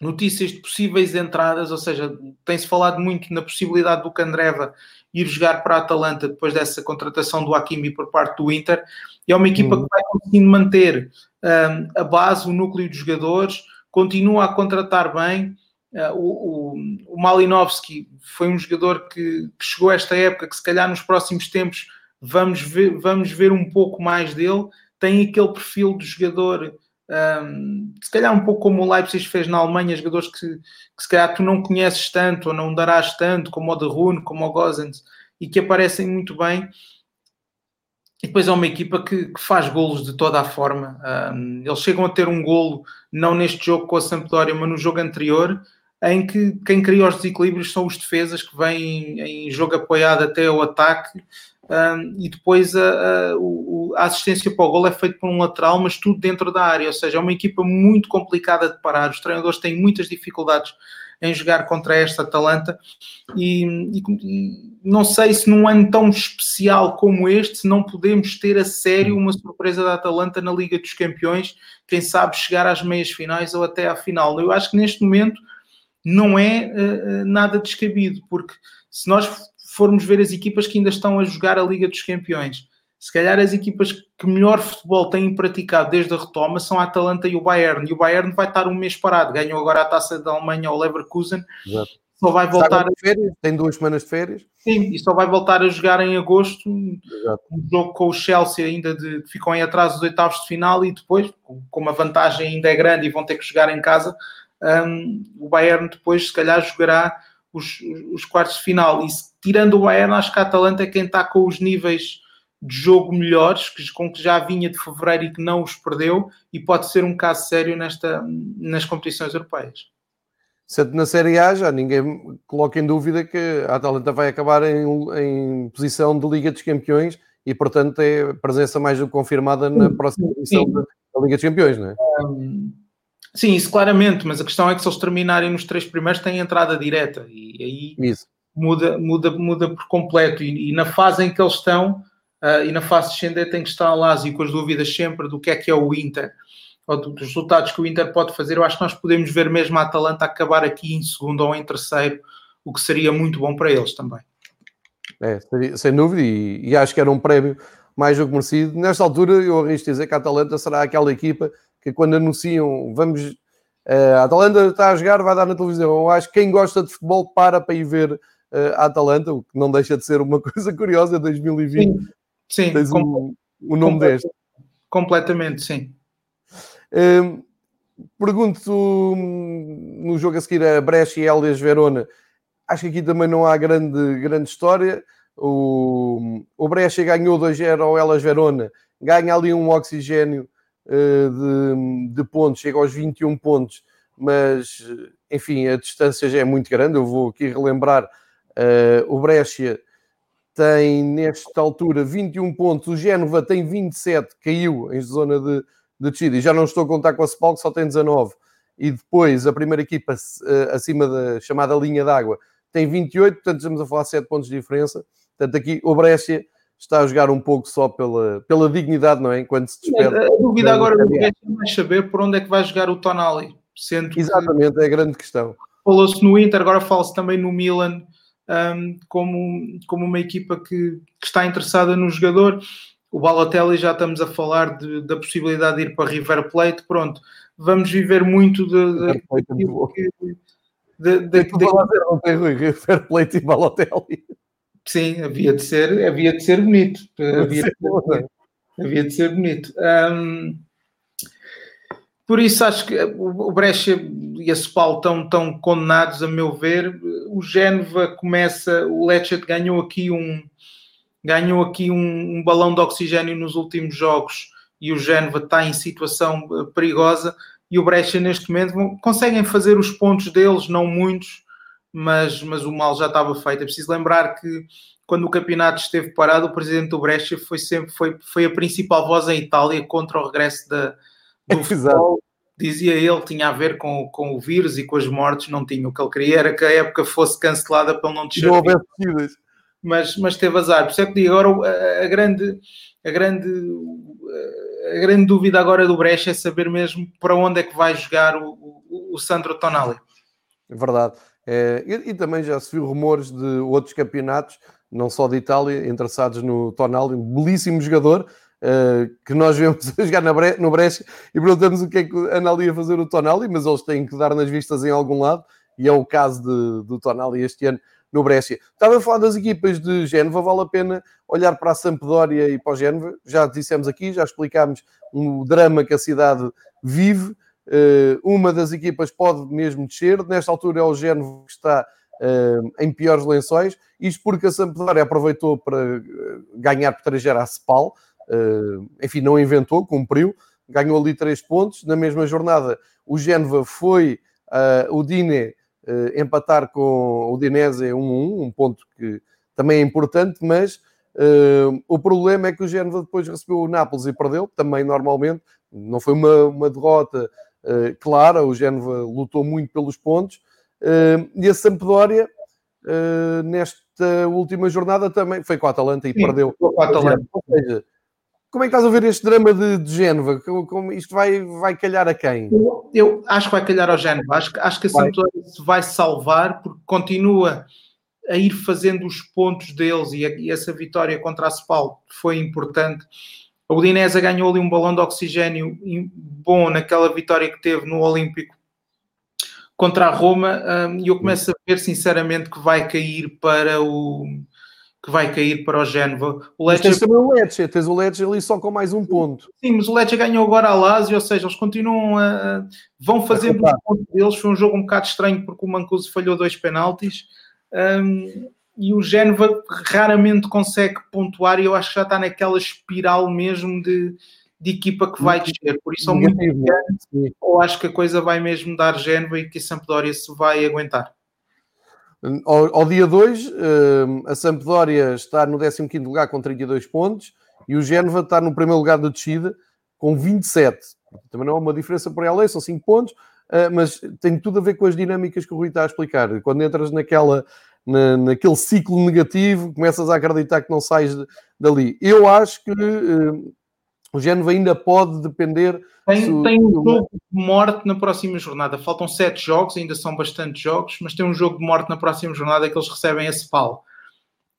notícias de possíveis entradas, ou seja, tem-se falado muito na possibilidade do Candreva ir jogar para a Atalanta depois dessa contratação do Hakimi por parte do Inter, e é uma equipa uhum. que vai conseguindo manter um, a base, o núcleo de jogadores, continua a contratar bem. Uh, o, o, o Malinovski foi um jogador que, que, chegou a esta época, que se calhar nos próximos tempos vamos ver, vamos ver um pouco mais dele. Tem aquele perfil de jogador um, se calhar um pouco como o Leipzig fez na Alemanha, jogadores que, que se calhar tu não conheces tanto ou não darás tanto, como o de Rune, como o Gozens, e que aparecem muito bem. E depois é uma equipa que, que faz golos de toda a forma. Um, eles chegam a ter um golo, não neste jogo com a Sampdoria, mas no jogo anterior, em que quem cria os desequilíbrios são os defesas que vêm em jogo apoiado até o ataque um, e depois a, a, a, assistência para o gol é feita por um lateral, mas tudo dentro da área, ou seja, é uma equipa muito complicada de parar. Os treinadores têm muitas dificuldades em jogar contra esta Atalanta e, e, não sei se num ano tão especial como este não podemos ter a sério uma surpresa da Atalanta na Liga dos Campeões, quem sabe chegar às meias finais ou até à final. Eu acho que neste momento não é uh, nada descabido, porque se nós formos ver as equipas que ainda estão a jogar a Liga dos Campeões, se calhar as equipas que melhor futebol têm praticado desde a retoma são a Atalanta e o Bayern. E o Bayern vai estar um mês parado. Ganhou agora a taça da Alemanha ao Leverkusen. Exato. Só vai voltar. Férias, tem duas semanas de férias. Sim, e só vai voltar a jogar em agosto. Exato. Um jogo com o Chelsea ainda de, ficam em atraso dos oitavos de final e depois, como a vantagem ainda é grande e vão ter que jogar em casa, um, o Bayern depois se calhar jogará os, os quartos de final. E tirando o Bayern, acho que a Atalanta é quem está com os níveis de jogo melhores, que, com que já vinha de fevereiro e que não os perdeu, e pode ser um caso sério nesta, nas competições europeias. Sendo na Série A, já ninguém coloca em dúvida que a Atalanta vai acabar em, em posição de Liga dos Campeões e, portanto, é presença mais do que confirmada na próxima edição da, da Liga dos Campeões, não é? Um Sim, isso claramente, mas a questão é que se eles terminarem nos três primeiros têm entrada direta e aí isso. muda, muda, muda por completo. E, e, na fase em que eles estão, uh, e na fase descendente tem que estar lá e com as dúvidas sempre do que é que é o Inter, ou dos resultados que o Inter pode fazer, eu acho que nós podemos ver mesmo a Atalanta acabar aqui em segundo ou em terceiro, o que seria muito bom para eles também. É, sem dúvida, e, e acho que era um prémio mais do que merecido. Nesta altura, eu arrisco dizer que a Atalanta será aquela equipa que quando anunciam vamos uh, a Atalanta está a jogar, vai dar na televisão. Eu acho que quem gosta de futebol para para ir ver uh, a Atalanta, o que não deixa de ser uma (laughs) coisa curiosa 2020. Sim, sim tens um, o nome deste. Completamente, sim. Uh, pergunto no jogo a seguir a Brecha e Elias Verona. Acho que aqui também não há grande, grande história. O, o Brecha ganhou 2-0 ao Elas Verona, ganha ali um oxigênio de, de pontos, chega aos 21 pontos, mas enfim, a distância já é muito grande. Eu vou aqui relembrar: uh, o Brescia tem nesta altura 21 pontos, o Génova tem 27, caiu em zona de, de descida, e já não estou a contar com a Spal, que só tem 19. E depois a primeira equipa uh, acima da chamada linha d'água tem 28, portanto estamos a falar 7 pontos de diferença. Portanto, aqui o Brescia está a jogar um pouco só pela, pela dignidade, não é? Enquanto se despede. A dúvida agora é mais saber por onde é que vai jogar o Tonali. Sendo Exatamente, é a grande questão. Falou-se no Inter, agora fala-se também no Milan um, como, como uma equipa que, que, está interessada no jogador. O Balotelli já estamos a falar de, da possibilidade de ir para River Plate. Pronto, vamos viver muito de, de, de, de, de, de, de, de, de, de, de, de, River Plate e Balotelli. Sim, havia de ser, havia de ser bonito. Havia, de ser, bonito. havia de ser bonito. Um, por isso acho que o Brecha e a Spal estão, estão condenados, a meu ver. O Génova começa, o Lecce ganhou aqui um ganhou aqui um, um, balão de oxigênio nos últimos jogos e o Génova está em situação eh, perigosa e o Brecha neste momento conseguem fazer os pontos deles, não muitos, mas, mas o mal já estava feito. É preciso lembrar que quando o campeonato esteve parado, o presidente do Brescia foi sempre foi, foi a principal voz em Itália contra o regresso da, do (laughs) futebol. Dizia ele tinha a ver com, com o vírus e com as mortes, não tinha. O que ele queria era que a época fosse cancelada para não descer. Não houvesse mas, mas teve azar. Por isso é que digo, agora a, grande, a, grande, a grande dúvida agora do Brescia é saber mesmo para onde é que vai jogar o, o, o Sandro Tonali. É verdade. É, e, e, também já se viu rumores de outros campeonatos, não só de Itália, interessados no Tonali, um belíssimo jogador, Uh, que nós (laughs) vemos a jogar Bre no Brescia e perguntamos o que é que anda a fazer o Tonali, mas eles têm que dar nas vistas em algum lado, e é o caso de, do Tonali este ano no Brescia. Estava a falar das equipas de Génova, vale a pena olhar para a Sampdoria e para o Génova, já dissemos aqui, já explicámos o drama que a cidade vive, uma das equipas pode mesmo descer, nesta altura é o Génova que está uh, em piores lençóis, isto porque a Sampdoria aproveitou para ganhar por 3 a uh, enfim, não inventou, cumpriu, ganhou ali 3 pontos. Na mesma jornada, o Génova foi uh, o Dine uh, empatar com o Dinese 1-1, um ponto que também é importante, mas o problema é que o Génova depois recebeu o Nápoles e perdeu, também normalmente, não foi uma, uma derrota clara, o Génova lutou muito pelos pontos, e a Sampdoria, nesta última jornada também foi com a Atalanta e Sim, perdeu. Com a Atalanta. Ou seja, como é que estás a ver este drama de, de Génova? Como, como, isto vai, vai calhar a quem? Eu, eu, acho que vai calhar ao Génova. Acho, acho que a Sampdoria se vai salvar porque continua a ir fazendo os pontos deles e, a, e essa vitória contra a Spal foi importante. A Udinese ganhou ali um balão de oxigênio bom naquela vitória que teve no Olímpico contra a Roma um, e eu começo a ver sinceramente que vai cair para o que vai cair para o Génova. O Lecce... Tens também o Lecce, tens o Lecce ali só com mais um ponto. Sim, mas o Lecce ganhou agora a Lazio, ou seja, eles continuam a... vão fazendo os pontos deles. Foi um jogo um bocado estranho porque o Mancuso falhou dois penaltis um, e o Génova raramente consegue pontuar e eu acho que já está naquela espiral mesmo de, de equipa que vai descer. Por isso, são muito ou acho que a coisa vai mesmo dar Génova e que a Sampdoria se vai aguentar. Ao, ao dia 2, uh, a Sampdoria está no 15 lugar com 32 pontos e o Génova está no primeiro lugar da descida com 27. Também não é uma diferença por ela, são 5 pontos, uh, mas tem tudo a ver com as dinâmicas que o Rui está a explicar. Quando entras naquela, na, naquele ciclo negativo, começas a acreditar que não sais de, dali. Eu acho que uh, o Génova ainda pode depender. Tem, se, tem um jogo de morte na próxima jornada. Faltam sete jogos, ainda são bastantes jogos, mas tem um jogo de morte na próxima jornada que eles recebem a Cepal.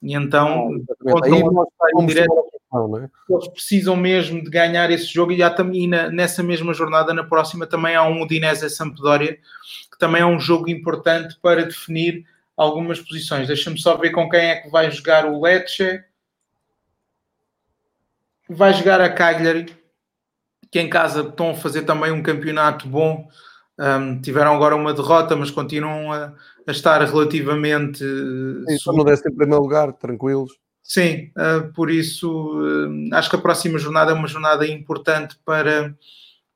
E então, ah, direto, é? eles precisam mesmo de ganhar esse jogo. E, há, e na, nessa mesma jornada, na próxima, também há um Udinese Sampdoria, que também é um jogo importante para definir algumas posições. Deixa-me só ver com quem é que vai jogar o Lecce vai jogar a Cagliari, que em casa estão a fazer também um campeonato bom. Um, tiveram agora uma derrota, mas continuam a, a estar relativamente. Sim, estão no décimo primeiro lugar, tranquilos. Sim, uh, por isso uh, acho que a próxima jornada é uma jornada importante para,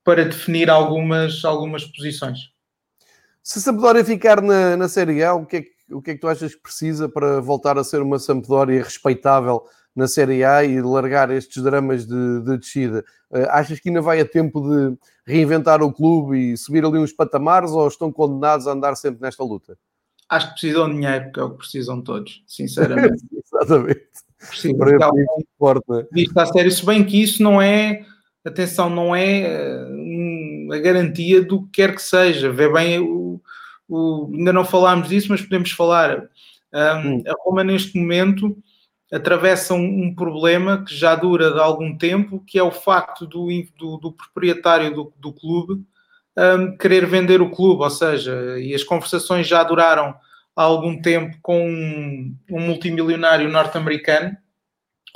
para definir algumas, algumas posições. Se a Sampdoria ficar na, na Série A, o que, é que, o que é que tu achas que precisa para voltar a ser uma Sampdoria respeitável na Série A e largar estes dramas de, de descida. Uh, achas que ainda vai a tempo de reinventar o clube e subir ali uns patamares ou estão condenados a andar sempre nesta luta? Acho que precisam de dinheiro, que é o que precisam todos, sinceramente. (laughs) Exatamente. Precisam Para algum... forte, Visto a sério, se bem que isso não é, atenção, não é um, a garantia do que quer que seja. Vê bem, o, o, ainda não falámos disso, mas podemos falar. Um, hum. A Roma, neste momento, atravessam um problema que já dura de algum tempo, que é o facto do, do, do proprietário do, do clube um, querer vender o clube, ou seja, e as conversações já duraram há algum tempo com um, um multimilionário norte-americano,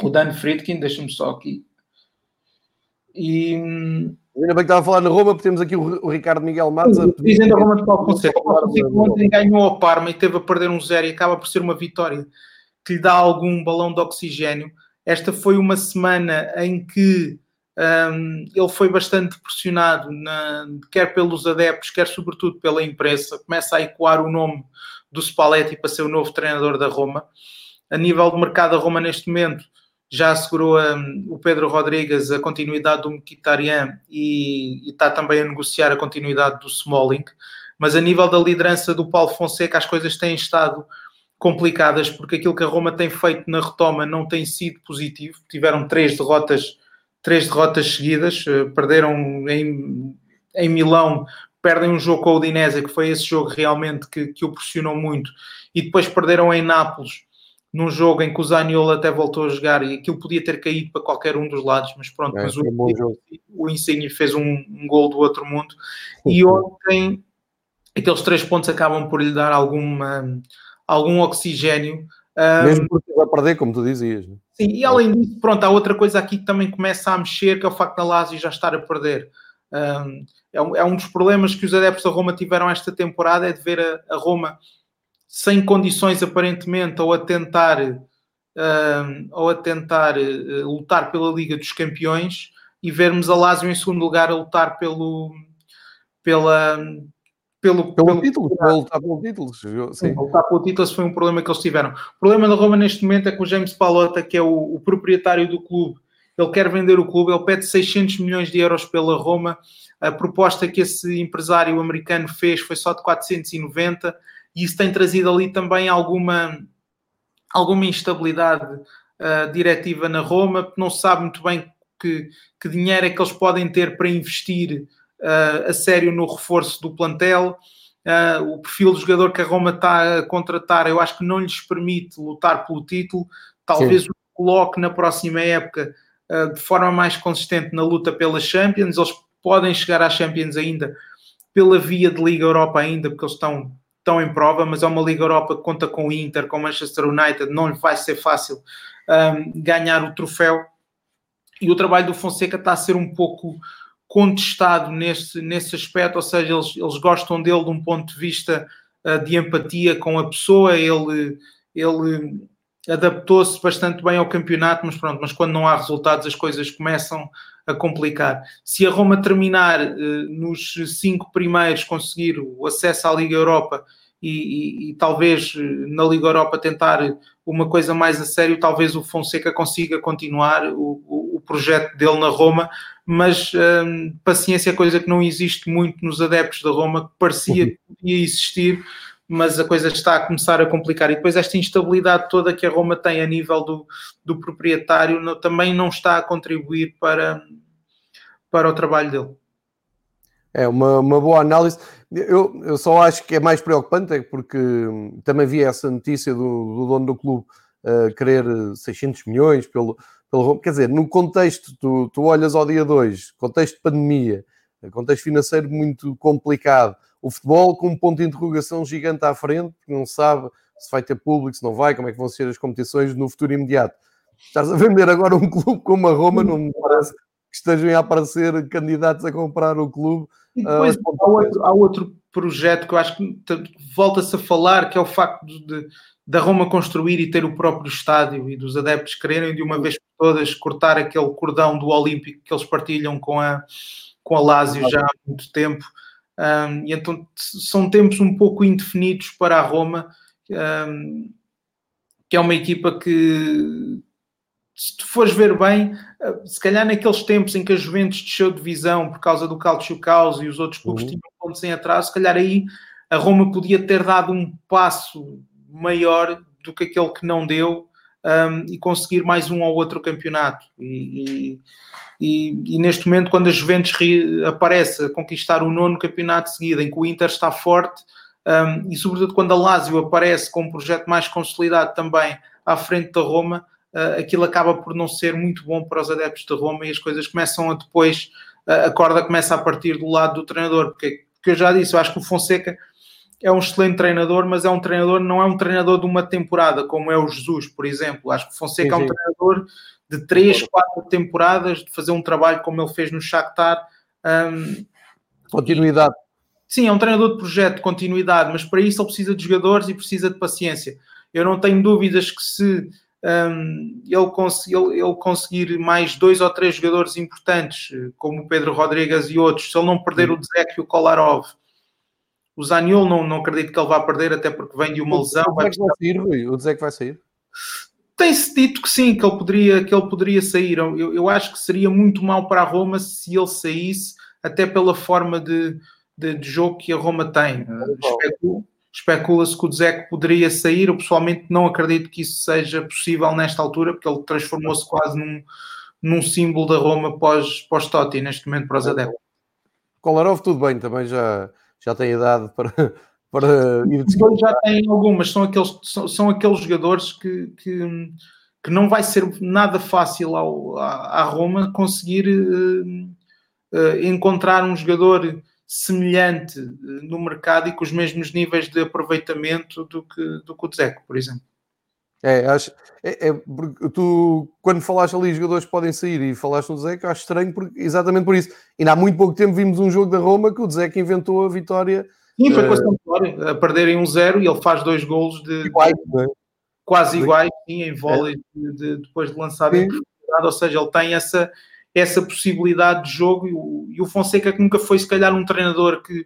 o Dan Friedkin, deixa-me só aqui. E, Ainda bem que estava a falar na Roma, porque temos aqui o, o Ricardo Miguel Matos. Dizendo a Roma de Paulo Fonseca. O Paulo Fonseca ontem ganhou a Parma e teve a perder um zero e acaba por ser uma vitória que lhe dá algum balão de oxigênio. Esta foi uma semana em que um, ele foi bastante pressionado, na, quer pelos adeptos, quer sobretudo pela imprensa. Começa a ecoar o nome do Spalletti para ser o novo treinador da Roma. a nível de mercado, a Roma neste momento já assegurou um, o Pedro Rodrigues a continuidade do Mkhitaryan e, e, está também a negociar a continuidade do Smalling. Mas a nível da liderança do Paulo Fonseca, as coisas têm estado complicadas porque aquilo que a Roma tem feito na retoma não tem sido positivo. Tiveram três derrotas, três derrotas seguidas, uh, perderam em, em Milão, perdem um jogo com o Udinese, que foi esse jogo realmente que, que o pressionou muito, e depois perderam em Nápoles num jogo em que o Zaniolo até voltou a jogar e aquilo podia ter caído para qualquer um dos lados, mas pronto, é, mas o, o Insigne fez um, um gol do outro mundo e ontem aqueles três pontos acabam por lhe dar alguma, algum oxigênio. Mesmo porque vai perder, como tu dizias. Né? Sim, e além disso, pronto, há outra coisa aqui que também começa a mexer, que é o facto da Lazio já estar a perder. É, um, é um dos problemas que os adeptos da Roma tiveram esta temporada, é de ver a, a Roma sem condições aparentemente, ou a tentar, uh, ou a tentar uh, lutar pela Liga dos Campeões e vermos a Lazio em segundo lugar a lutar pelo, pela, pelo, pelo, pelo título, para lutar pelo título. Sim. Lutar pelo título foi um problema que eles tiveram. O problema da Roma neste momento é que o James Palota, que é o, o proprietário do clube, ele quer vender o clube, ele pede 600 milhões de euros pela Roma. A proposta que esse empresário americano fez foi só de 490 e isso tem trazido ali também alguma, alguma instabilidade uh, diretiva na Roma, porque não se sabe muito bem que, que dinheiro é que eles podem ter para investir uh, a sério no reforço do plantel. Uh, o perfil do jogador que a Roma está a contratar, eu acho que não lhes permite lutar pelo título. Talvez Sim. o coloque na próxima época uh, de forma mais consistente na luta pela Champions. Eles podem chegar às Champions ainda pela via de Liga Europa ainda, porque eles estão estão em prova, mas é uma Liga Europa que conta com o Inter, com o Manchester United, não lhe vai ser fácil um, ganhar o troféu. E o trabalho do Fonseca está a ser um pouco contestado nesse, nesse aspecto, ou seja, eles, eles gostam dele de um ponto de vista uh, de empatia com a pessoa, ele, ele adaptou-se bastante bem ao campeonato, mas pronto, mas quando não há resultados as coisas começam a complicar. Se a Roma terminar uh, nos cinco primeiros, conseguir o acesso à Liga Europa e, e, e, talvez eh, na Liga Europa tentar uma coisa mais a sério, talvez o Fonseca consiga continuar o, o, o projeto dele na Roma, mas um, paciência é coisa que não existe muito nos adeptos da Roma, que parecia que podia existir, mas a coisa está a começar a complicar. E depois esta instabilidade toda que a Roma tem a nível do, do proprietário não, também não está a contribuir para, para o trabalho dele. É uma, uma boa análise. Eu, eu só acho que é mais preocupante é porque também vi essa notícia do, do dono do clube uh, querer 600 milhões pelo, pelo. Quer dizer, no contexto, tu, tu olhas ao dia 2, contexto de pandemia, contexto financeiro muito complicado, o futebol com um ponto de interrogação gigante à frente, porque não sabe se vai ter público, se não vai, como é que vão ser as competições no futuro imediato. Estás a vender agora um clube como a Roma, não me parece que estejam a aparecer candidatos a comprar o clube. E depois uh, há, outro, há, outro, projeto que eu acho que volta-se a falar, que é o facto de, da Roma construir e ter o próprio estádio e dos adeptos quererem de uma vez por todas cortar aquele cordão do Olímpico que eles partilham com a, com a Lazio já há muito tempo. Um, e então são tempos um pouco indefinidos para a Roma, um, que é uma equipa que, se tu fores ver bem, ah, se calhar naqueles tempos em que a Juventus desceu de divisão por causa do Calcio Caos e os outros clubes uhum. tinham pontos em atraso, se calhar aí a Roma podia ter dado um passo maior do que aquele que não deu um, e conseguir mais um ou outro campeonato. E, e, e, neste momento, quando a Juventus aparece a conquistar o nono campeonato seguido, em que o Inter está forte, um, e sobretudo quando a Lazio aparece com um projeto mais consolidado também à frente da Roma, uh, aquilo acaba por não ser muito bom para os adeptos da Roma e as coisas começam a depois, uh, a corda começa a partir do lado do treinador, porque, porque eu já disse, eu acho que o Fonseca é um excelente treinador, mas é um treinador, não é um treinador de uma temporada, como é o Jesus, por exemplo. Acho que Fonseca sim, sim. é um treinador de três, quatro temporadas, de fazer um trabalho como ele fez no Shakhtar. Um, continuidade. sim, é um treinador de projeto, de continuidade, mas para isso ele precisa de jogadores e precisa de paciência. Eu não tenho dúvidas que se um, ele, cons ele, ele, conseguir mais dois ou três jogadores importantes, como o Pedro Rodrigues e outros, se ele não perder o Dzek e o Kolarov, o Zaniol não, não acredito que ele vá perder, até porque vem de uma lesão. O Dzek vai sair, Rui? O Dzek vai sair? Tem-se dito que sim, que ele poderia, que ele poderia sair. Eu, eu acho que seria muito mal para a Roma se ele saísse, até pela forma de, de, de jogo que a Roma tem. Especula-se que o Dzeko poderia sair. Eu pessoalmente não acredito que isso seja possível nesta altura, porque ele transformou-se quase num, num símbolo da Roma pós, pós-Totti, neste momento para os adeptos. Kolarov, tudo bem, também já, já tem idade para, (laughs) para ir Já tem algumas, são aqueles, são, são aqueles jogadores que, que, que, não vai ser nada fácil ao, à, à Roma conseguir uh, uh, encontrar um jogador semelhante uh, no mercado e com os mesmos níveis de aproveitamento do que, do que o Dzeko, por exemplo. É, acho, é, é, tu, quando falaste ali, os jogadores podem sair e falaste no Dzeko, acho estranho porque, exatamente por isso. E há muito pouco tempo vimos um jogo da Roma que o Dzeko inventou a vitória Sim, foi com a Sampdoria, a perderem um zero e ele faz dois golos de, iguais, é? quase iguais, sim, em vôlei é. de, de, depois de lançar em profundidade, ou seja, ele tem essa, essa possibilidade de jogo e o, e o Fonseca que nunca foi se calhar um treinador que,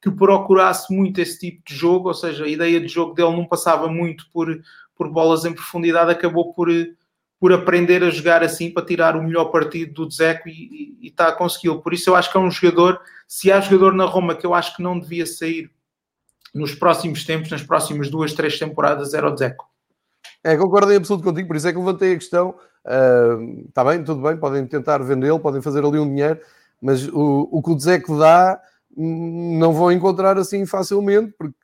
que procurasse muito esse tipo de jogo, ou seja, a ideia de jogo dele não passava muito por, por bolas em profundidade, acabou por, por aprender a jogar assim para tirar o melhor partido do Dzeko e, está a consegui-lo. Por isso eu acho que é um jogador, se há jogador na Roma que eu acho que não devia sair nos próximos tempos, nas próximas duas, três temporadas, era o Dzeko. É, concordo em absoluto contigo, por isso é que levantei a questão. Está uh, bem, tudo bem, podem tentar vendê-lo, podem fazer ali um dinheiro, mas o, o que o Dzeko dá hum, não vão encontrar assim facilmente, porque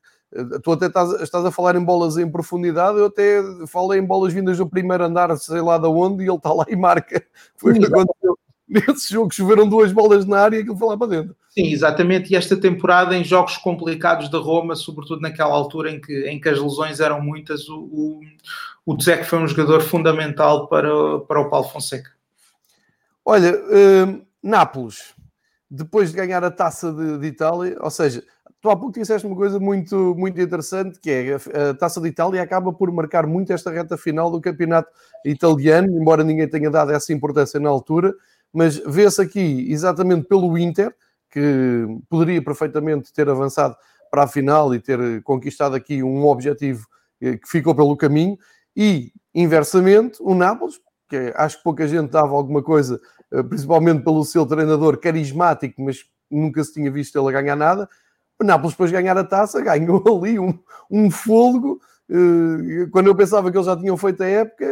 Tu até estás, estás, a falar em bolas em profundidade, eu até falo em bolas vindas do primeiro andar, sei lá de onde, e ele está lá e marca. Foi o que aconteceu. Nesse jogo choveram duas bolas na área e aquilo foi lá para dentro. Sim, exatamente. E esta temporada, em jogos complicados da Roma, sobretudo naquela altura em que, em que as lesões eram muitas, o, o, o Dzek foi um jogador fundamental para, para o Paulo Fonseca. Olha, uh, Nápoles, depois de ganhar a taça de, de Itália, ou seja, Tu há pouco disseste uma coisa muito, muito interessante, que é a Taça de Itália acaba por marcar muito esta reta final do campeonato italiano, embora ninguém tenha dado essa importância na altura, mas vê-se aqui exatamente pelo Inter, que poderia perfeitamente ter avançado para a final e ter conquistado aqui um objetivo eh, que ficou pelo caminho, e inversamente o Nápoles, que acho que pouca gente dava alguma coisa, eh, principalmente pelo seu treinador carismático, mas nunca se tinha visto ele a ganhar nada, o Nápoles, depois de ganhar a taça, (laughs) ganhou ali um, um fôlego. Eh, quando eu pensava que eles já tinham feito a época,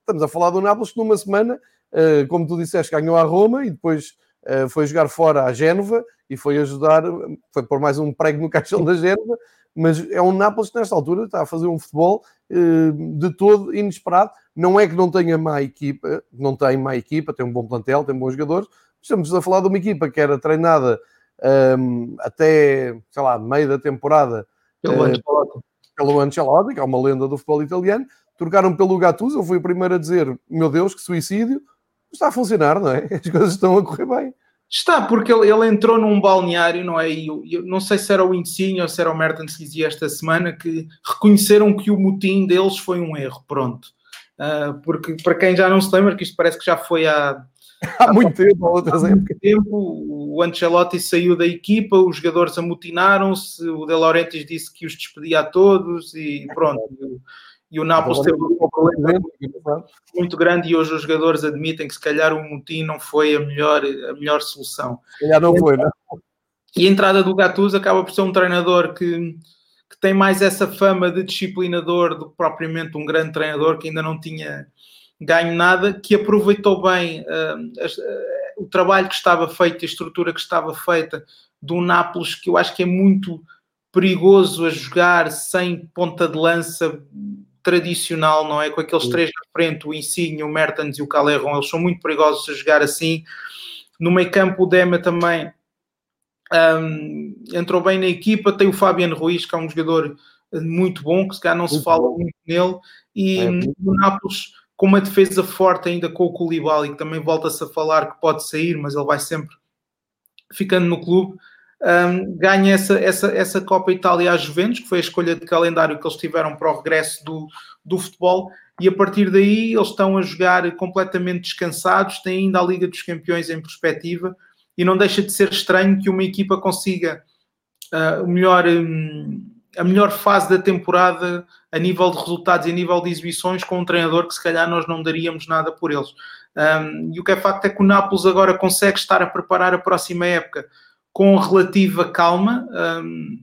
estamos a falar do Nápoles que numa semana, eh, como tu disseste, ganhou a Roma e depois eh, foi jogar fora a Génova e foi ajudar, foi pôr mais um prego no caixão da Génova, mas é um Nápoles que nesta altura está a fazer um futebol de todo inesperado. Não é que não tenha má equipa, não tem má equipa, tem um bom plantel, tem bons jogadores, estamos a falar de uma equipa que era treinada um, até, sei lá, meio da temporada pelo, uh, Ancelotti. pelo Ancelotti, que é uma lenda do futebol italiano, trocaram pelo Gattuso, eu fui o primeiro a dizer, meu Deus, que suicídio, está a funcionar, não é? (laughs) As coisas estão a correr bem. Está, porque ele, ele entrou num balneário, não é? E eu, eu, não sei se era o Insigne ou se era o Mertens que dizia esta semana que reconheceram que o motim deles foi um erro, pronto. Uh, porque para quem já não se lembra, que isto parece que já foi há (laughs) há muito tempo, há épocas. tempo, o Ancelotti saiu da equipa, os jogadores amotinaram-se, o De Laurentiis disse que os despedia a todos e pronto. E o Nápoles teve um problema muito grande e hoje os jogadores admitem que se calhar o motim não foi a melhor, a melhor solução. Já não foi, não? E a entrada do Gattuso acaba por ser um treinador que, que tem mais essa fama de disciplinador do que propriamente um grande treinador que ainda não tinha ganho nada, que aproveitou bem uh, uh, o trabalho que estava feito, a estrutura que estava feita do Nápoles, que eu acho que é muito perigoso a jogar sem ponta de lança tradicional, não é? Com aqueles três na frente, o Insigne, o Mertens e o Calerron, eles são muito perigosos a jogar assim. No meio campo o Dema também um, entrou bem na equipa, tem o Fabiano Ruiz, que é um jogador muito bom, que se calhar não se fala muito nele, e é, no Nápoles com uma defesa forte ainda com o Koulibaly, que também volta-se a falar que pode sair, mas ele vai sempre ficando no clube, um, ganha essa, essa, essa Copa Itália à Juventus, que foi a escolha de calendário que eles tiveram para o regresso do, do futebol, e a partir daí eles estão a jogar completamente descansados, têm ainda a Liga dos Campeões em perspectiva, e não deixa de ser estranho que uma equipa consiga uh, o melhor... Um, a melhor fase da temporada a nível de resultados e a nível de exibições com um treinador que se calhar nós não daríamos nada por eles. Um, e o que é facto é que o Nápoles agora consegue estar a preparar a próxima época com relativa calma um,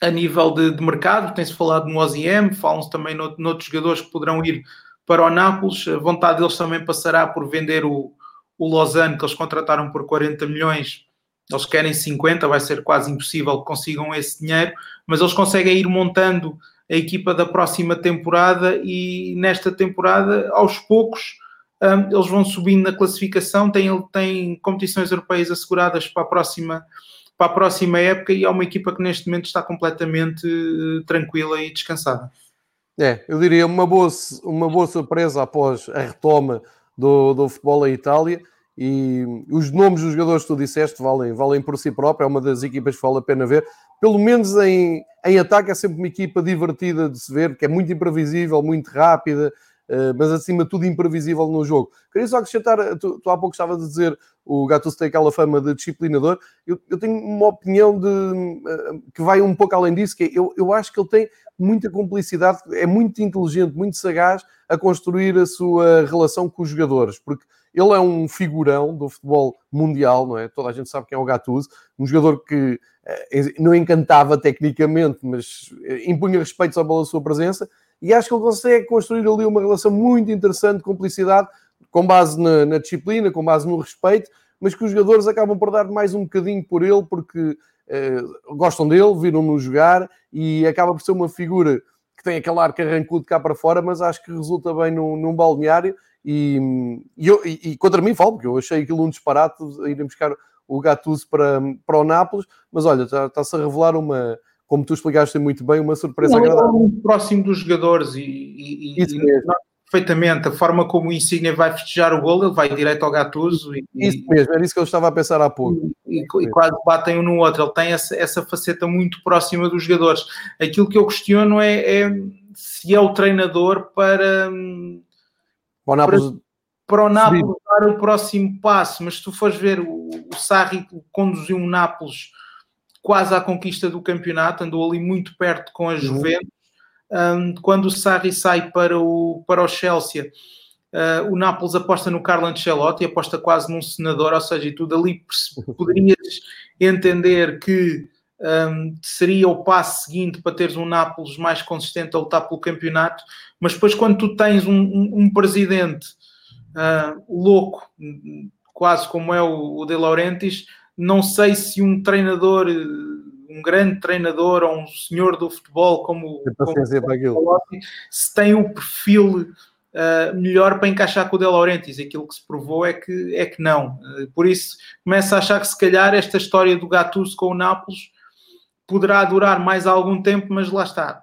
a nível de, de mercado. Tem-se falado no OZM, falam-se também no, noutros jogadores que poderão ir para o Nápoles. A vontade deles também passará por vender o, o Lausanne, que eles contrataram por 40 milhões eles querem 50, vai ser quase impossível que consigam esse dinheiro, mas eles conseguem ir montando a equipa da próxima temporada e nesta temporada, aos poucos, um, eles vão subindo na classificação, têm, têm competições europeias asseguradas para a próxima para a próxima época e é uma equipa que neste momento está completamente uh, tranquila e descansada. É, eu diria uma boa, uma boa surpresa após a retoma do, do futebol em Itália e os nomes dos jogadores que tu disseste valem, valem por si próprio, é uma das equipas que vale a pena ver. Pelo menos em, em ataque é sempre uma equipa divertida de se ver, que é muito imprevisível, muito rápida, uh, mas acima de tudo imprevisível no jogo. Queria só acrescentar, tu, tu há pouco estavas a dizer o Gattuso tem aquela fama de disciplinador, eu, eu tenho uma opinião de, uh, que vai um pouco além disso, que é, eu, eu acho que ele tem muita cumplicidade, é muito inteligente, muito sagaz a construir a sua relação com os jogadores, porque ele é um figurão do futebol mundial, não é? Toda a gente sabe quem é o Gattuso, um jogador que eh, não encantava tecnicamente, mas eh, impunha respeito só pela sua presença, e acho que ele consegue construir ali uma relação muito interessante de com base na, na disciplina, com base no respeito, mas que os jogadores acabam por dar mais um bocadinho por ele, porque eh, gostam dele, viram-no jogar, e acaba por ser uma figura que tem aquele ar carrancudo cá para fora, mas acho que resulta bem num, num balneário e, e, eu, e, e, contra mim falo, porque eu achei aquilo um disparate irem buscar o Gattuso para, para o Nápoles, mas olha, está-se a revelar uma, como tu explicaste muito bem, uma surpresa Não, agradável. muito próximo dos jogadores e, e, Isso e perfeitamente a forma como o Insigne vai festejar o gol, ele vai direto ao Gattuso. E, isso mesmo, era isso que eu estava a pensar há pouco. E, e quase batem um no outro, ele tem essa, essa faceta muito próxima dos jogadores. Aquilo que eu questiono é, é se é o treinador para hum, para o Nápoles, para, o Nápoles dar o próximo passo, mas se tu fores ver, o, o Sarri conduziu o Nápoles quase à conquista do campeonato, andou ali muito perto com a uhum. Juventus. Um, quando o Sarri sai para o, para o Chelsea, uh, o Nápoles aposta no Carlo Ancelotti, aposta quase num senador, ou seja, e tudo ali (laughs) poderias entender que um, seria o passo seguinte para teres um Nápoles mais consistente a lutar pelo campeonato, mas depois quando tu tens um, um, um presidente uh, louco, quase como é o, o De Laurentiis, não sei se um treinador, um grande treinador ou um senhor do futebol como, como se tem o perfil uh, melhor para encaixar com o De Laurentiis. Aquilo que se provou é que, é que não. Uh, por isso, começo a achar que se calhar esta história do Gattuso com o Nápoles poderá durar mais algum tempo, mas lá está.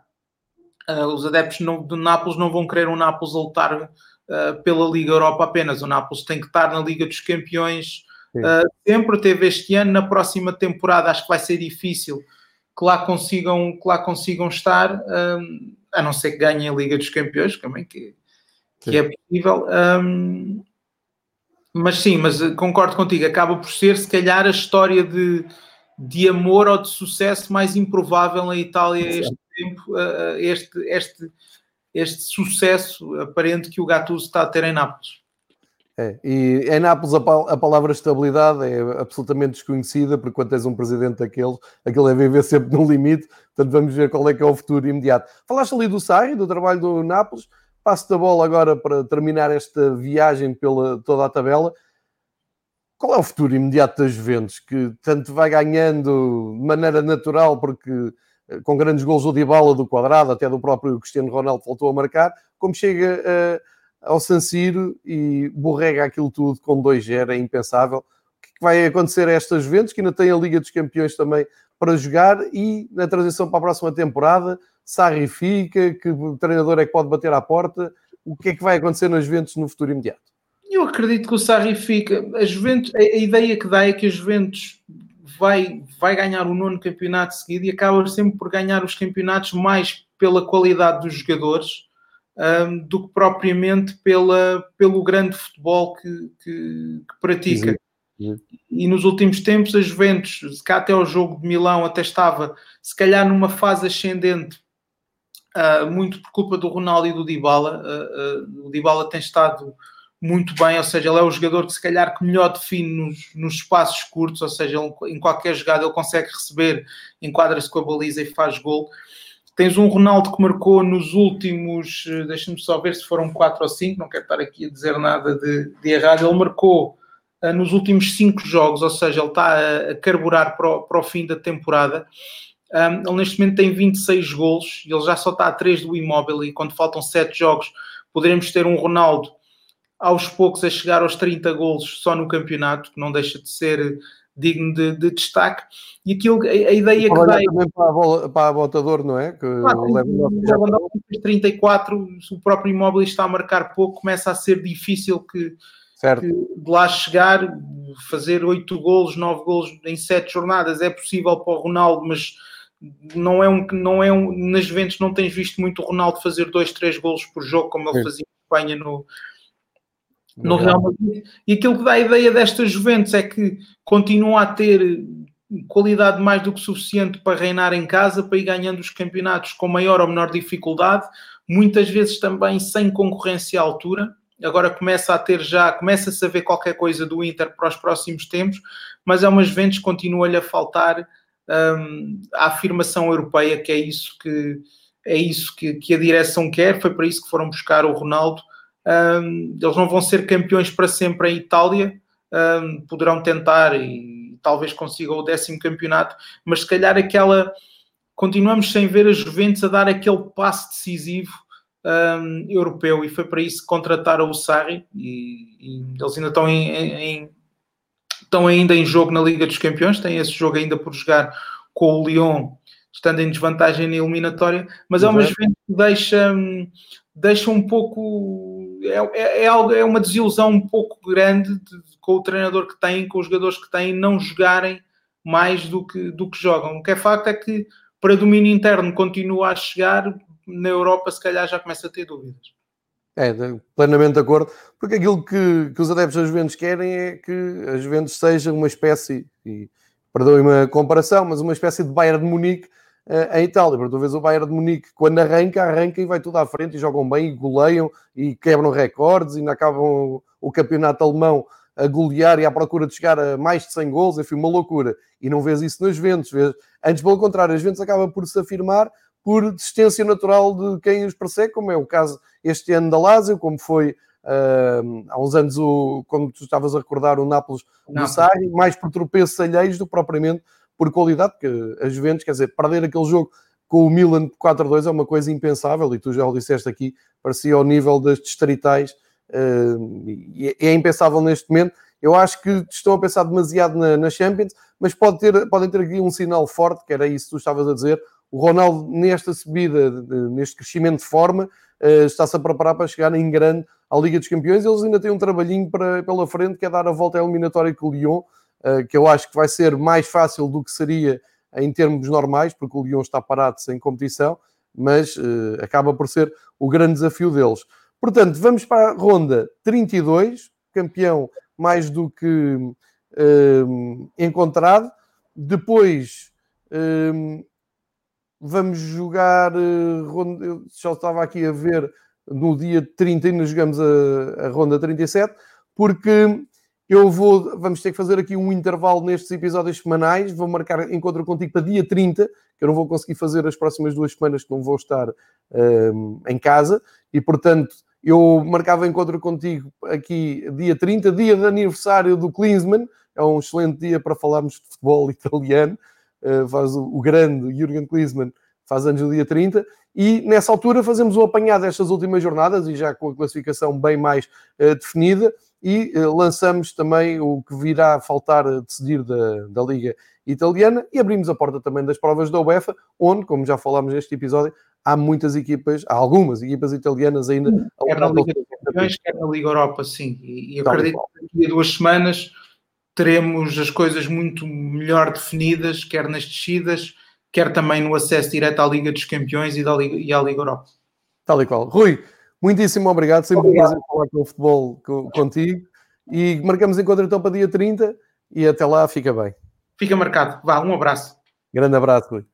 Uh, os adeptos não, do Nápoles não vão querer um Nápoles a lutar uh, pela Liga Europa apenas. O Nápoles tem que estar na Liga dos Campeões uh, sempre. Teve este ano, na próxima temporada, acho que vai ser difícil que lá consigam, que lá consigam estar, um, a não ser que ganhem a Liga dos Campeões, também que, que é possível. Um, mas sim, mas concordo contigo, acaba por ser se calhar a história de de amor ou de sucesso mais improvável na Itália este tempo, este, este, este sucesso aparente que o Gattuso está a ter em Nápoles. É, e em Nápoles a, a, palavra estabilidade é absolutamente desconhecida, porque quando tens um presidente daqueles, aquele é viver sempre no limite, portanto vamos ver qual é que é o futuro imediato. Falaste ali do Sarri, do trabalho do Nápoles, passo da bola agora para terminar esta viagem pela toda a tabela qual é o futuro imediato das Juventus, que tanto vai ganhando de maneira natural, porque eh, com grandes gols do Dybala, do Quadrado, até do próprio Cristiano Ronaldo voltou a marcar, como chega uh, ao San Siro e borrega aquilo tudo com 2-0, é impensável. O que, é que vai acontecer a estas Juventus, que ainda tem a Liga dos Campeões também para jogar, e na transição para a próxima temporada, Sarri fica, que o treinador é que pode bater à porta, o que é que vai acontecer nas Juventus no futuro imediato? Eu acredito que o Sarri fica. A, Juventus, a, a, ideia que dá é que a Juventus vai, vai ganhar o nono campeonato seguido e acaba sempre por ganhar os campeonatos mais pela qualidade dos jogadores um, do que propriamente pela, pelo grande futebol que, que, que pratica. Uhum. E nos últimos tempos, a Juventus, cá até ao jogo de Milão, até estava, se calhar, numa fase ascendente, uh, muito por culpa do Ronaldo e do Dybala. Uh, uh, o Dybala tem estado muito bem, ou seja, ele é o jogador que se calhar que melhor define nos, nos espaços curtos, ou seja, ele, em qualquer jogada ele consegue receber, enquadra-se com a baliza e faz gol. Tens um Ronaldo que marcou nos últimos, deixa-me só ver se foram 4 ou 5, não quero estar aqui a dizer nada de, de errado, ele marcou uh, nos últimos 5 jogos, ou seja, ele está a, a carburar para o, para o fim da temporada. Um, ele neste momento tem 26 golos, ele já só está a 3 do imóvel e quando faltam 7 jogos poderemos ter um Ronaldo aos poucos a chegar aos 30 golos só no campeonato, que não deixa de ser digno de, de destaque. E aquilo, a, a ideia que dá. também para a, bola, para a botador, não é? Que claro, o Lewandowski 34, o próprio imóvel está a marcar pouco, começa a ser difícil que, que de lá chegar, fazer 8 golos, 9 golos em 7 jornadas é possível para o Ronaldo, mas não é um não é um nas Juventus não tens visto muito o Ronaldo fazer 2, 3 golos por jogo como ele Sim. fazia em Espanha no, no Real Madrid. E aquilo que dá a ideia destas Juventus é que continuam a ter qualidade mais do que suficiente para reinar em casa, para ir ganhando os campeonatos com maior ou menor dificuldade, muitas vezes também sem concorrência à altura. Agora começa a ter já, começa-se a ver qualquer coisa do Inter para os próximos tempos, mas é uma Juventus que continua-lhe a faltar um, a afirmação europeia, que é isso que é isso que, que a direção quer, foi para isso que foram buscar o Ronaldo um, eles não vão ser campeões para sempre em Itália, um, poderão tentar e talvez consigam o décimo campeonato, mas se calhar aquela. Continuamos sem ver a Juventus a dar aquele passo decisivo um, europeu e foi para isso que contrataram o Sarri e, e eles ainda estão em, em, estão ainda em jogo na Liga dos Campeões, têm esse jogo ainda por jogar com o Lyon, estando em desvantagem na eliminatória, mas é uma Juventus que deixa, deixa um pouco é, é, é, algo, é uma desilusão um pouco grande de, com o treinador que tem, com os jogadores que têm, não jogarem mais do que, do que jogam. O que é facto é que para domínio interno continua a chegar, na Europa se calhar já começa a ter dúvidas. É, plenamente de acordo, porque aquilo que, que os adeptos das Juventus querem é que a Juventus seja uma espécie, e perdoem-me a comparação, mas uma espécie de Bayern de Munique em Itália. Porque tu vês o Bayern de Munique, quando arranca, arranca e vai tudo à frente e jogam bem e goleiam e quebram recordes e ainda acabam o campeonato alemão a golear e à procura de chegar a mais de 100 gols, enfim, uma loucura. E não vês isso nas Juventus. Vês... Antes, pelo contrário, as Juventus acaba por se afirmar por desistência natural de quem os persegue, como é o caso este ano da Lazio, como foi uh, há uns anos, o, como tu estavas a recordar, o Nápoles do Sarri, mais por tropeços alheios do que propriamente por qualidade, porque a Juventus, quer dizer, perder aquele jogo com o Milan 4-2 é uma coisa impensável, e tu já o disseste aqui, parecia ao nível das distritais, uh, é impensável neste momento. Eu acho que estão a pensar demasiado na, na Champions, mas pode ter, podem ter aqui um sinal forte, que era isso que tu estavas a dizer. O Ronaldo, nesta subida, neste crescimento de forma, uh, está-se a preparar para chegar em grande à Liga dos Campeões. Eles ainda têm um trabalhinho para, pela frente, que é dar a volta à eliminatória com o Lyon. Eh, que eu acho que vai ser mais fácil do que seria em termos normais, porque o Lyon está parado sem competição, mas uh, acaba por ser o grande desafio deles. Portanto, vamos para a ronda 32, campeão mais do que uh, encontrado. Depois vamos jogar. ronda, eu já estava aqui a ver no dia 30 e nos jogamos a, a ronda 37, porque eu vou, vamos ter que fazer aqui um intervalo nestes episódios semanais. Vou marcar encontro contigo para dia 30, que eu não vou conseguir fazer as próximas duas semanas, que não vou estar um, em casa. E, portanto, eu marcava encontro contigo aqui dia 30, dia de aniversário do Klinsmann. É um excelente dia para falarmos de futebol (laughs) italiano. Uh, faz o, o grande Jürgen Klinsmann, faz anos no dia 30. E nessa altura fazemos o apanhado destas últimas jornadas e já com a classificação bem mais uh, definida e uh, lançamos também o que virá a faltar a decidir da, da Liga Italiana e abrimos a porta também das provas da UEFA, onde, como já falámos neste episódio, há muitas equipas, há algumas equipas italianas ainda. Sim, quer na Liga Campeões, quer na Liga Europa, sim. E, e acredito que daqui a duas semanas teremos as coisas muito melhor definidas, quer nas descidas, quer também no acesso direto à Liga dos Campeões e, da Liga, e à Liga Europa. Tal e qual. Rui, Muitíssimo obrigado, sempre obrigado. um prazer falar com o futebol contigo. E marcamos encontro então para dia 30 e até lá fica bem. Fica marcado. Vá, um abraço. Grande abraço, Rui.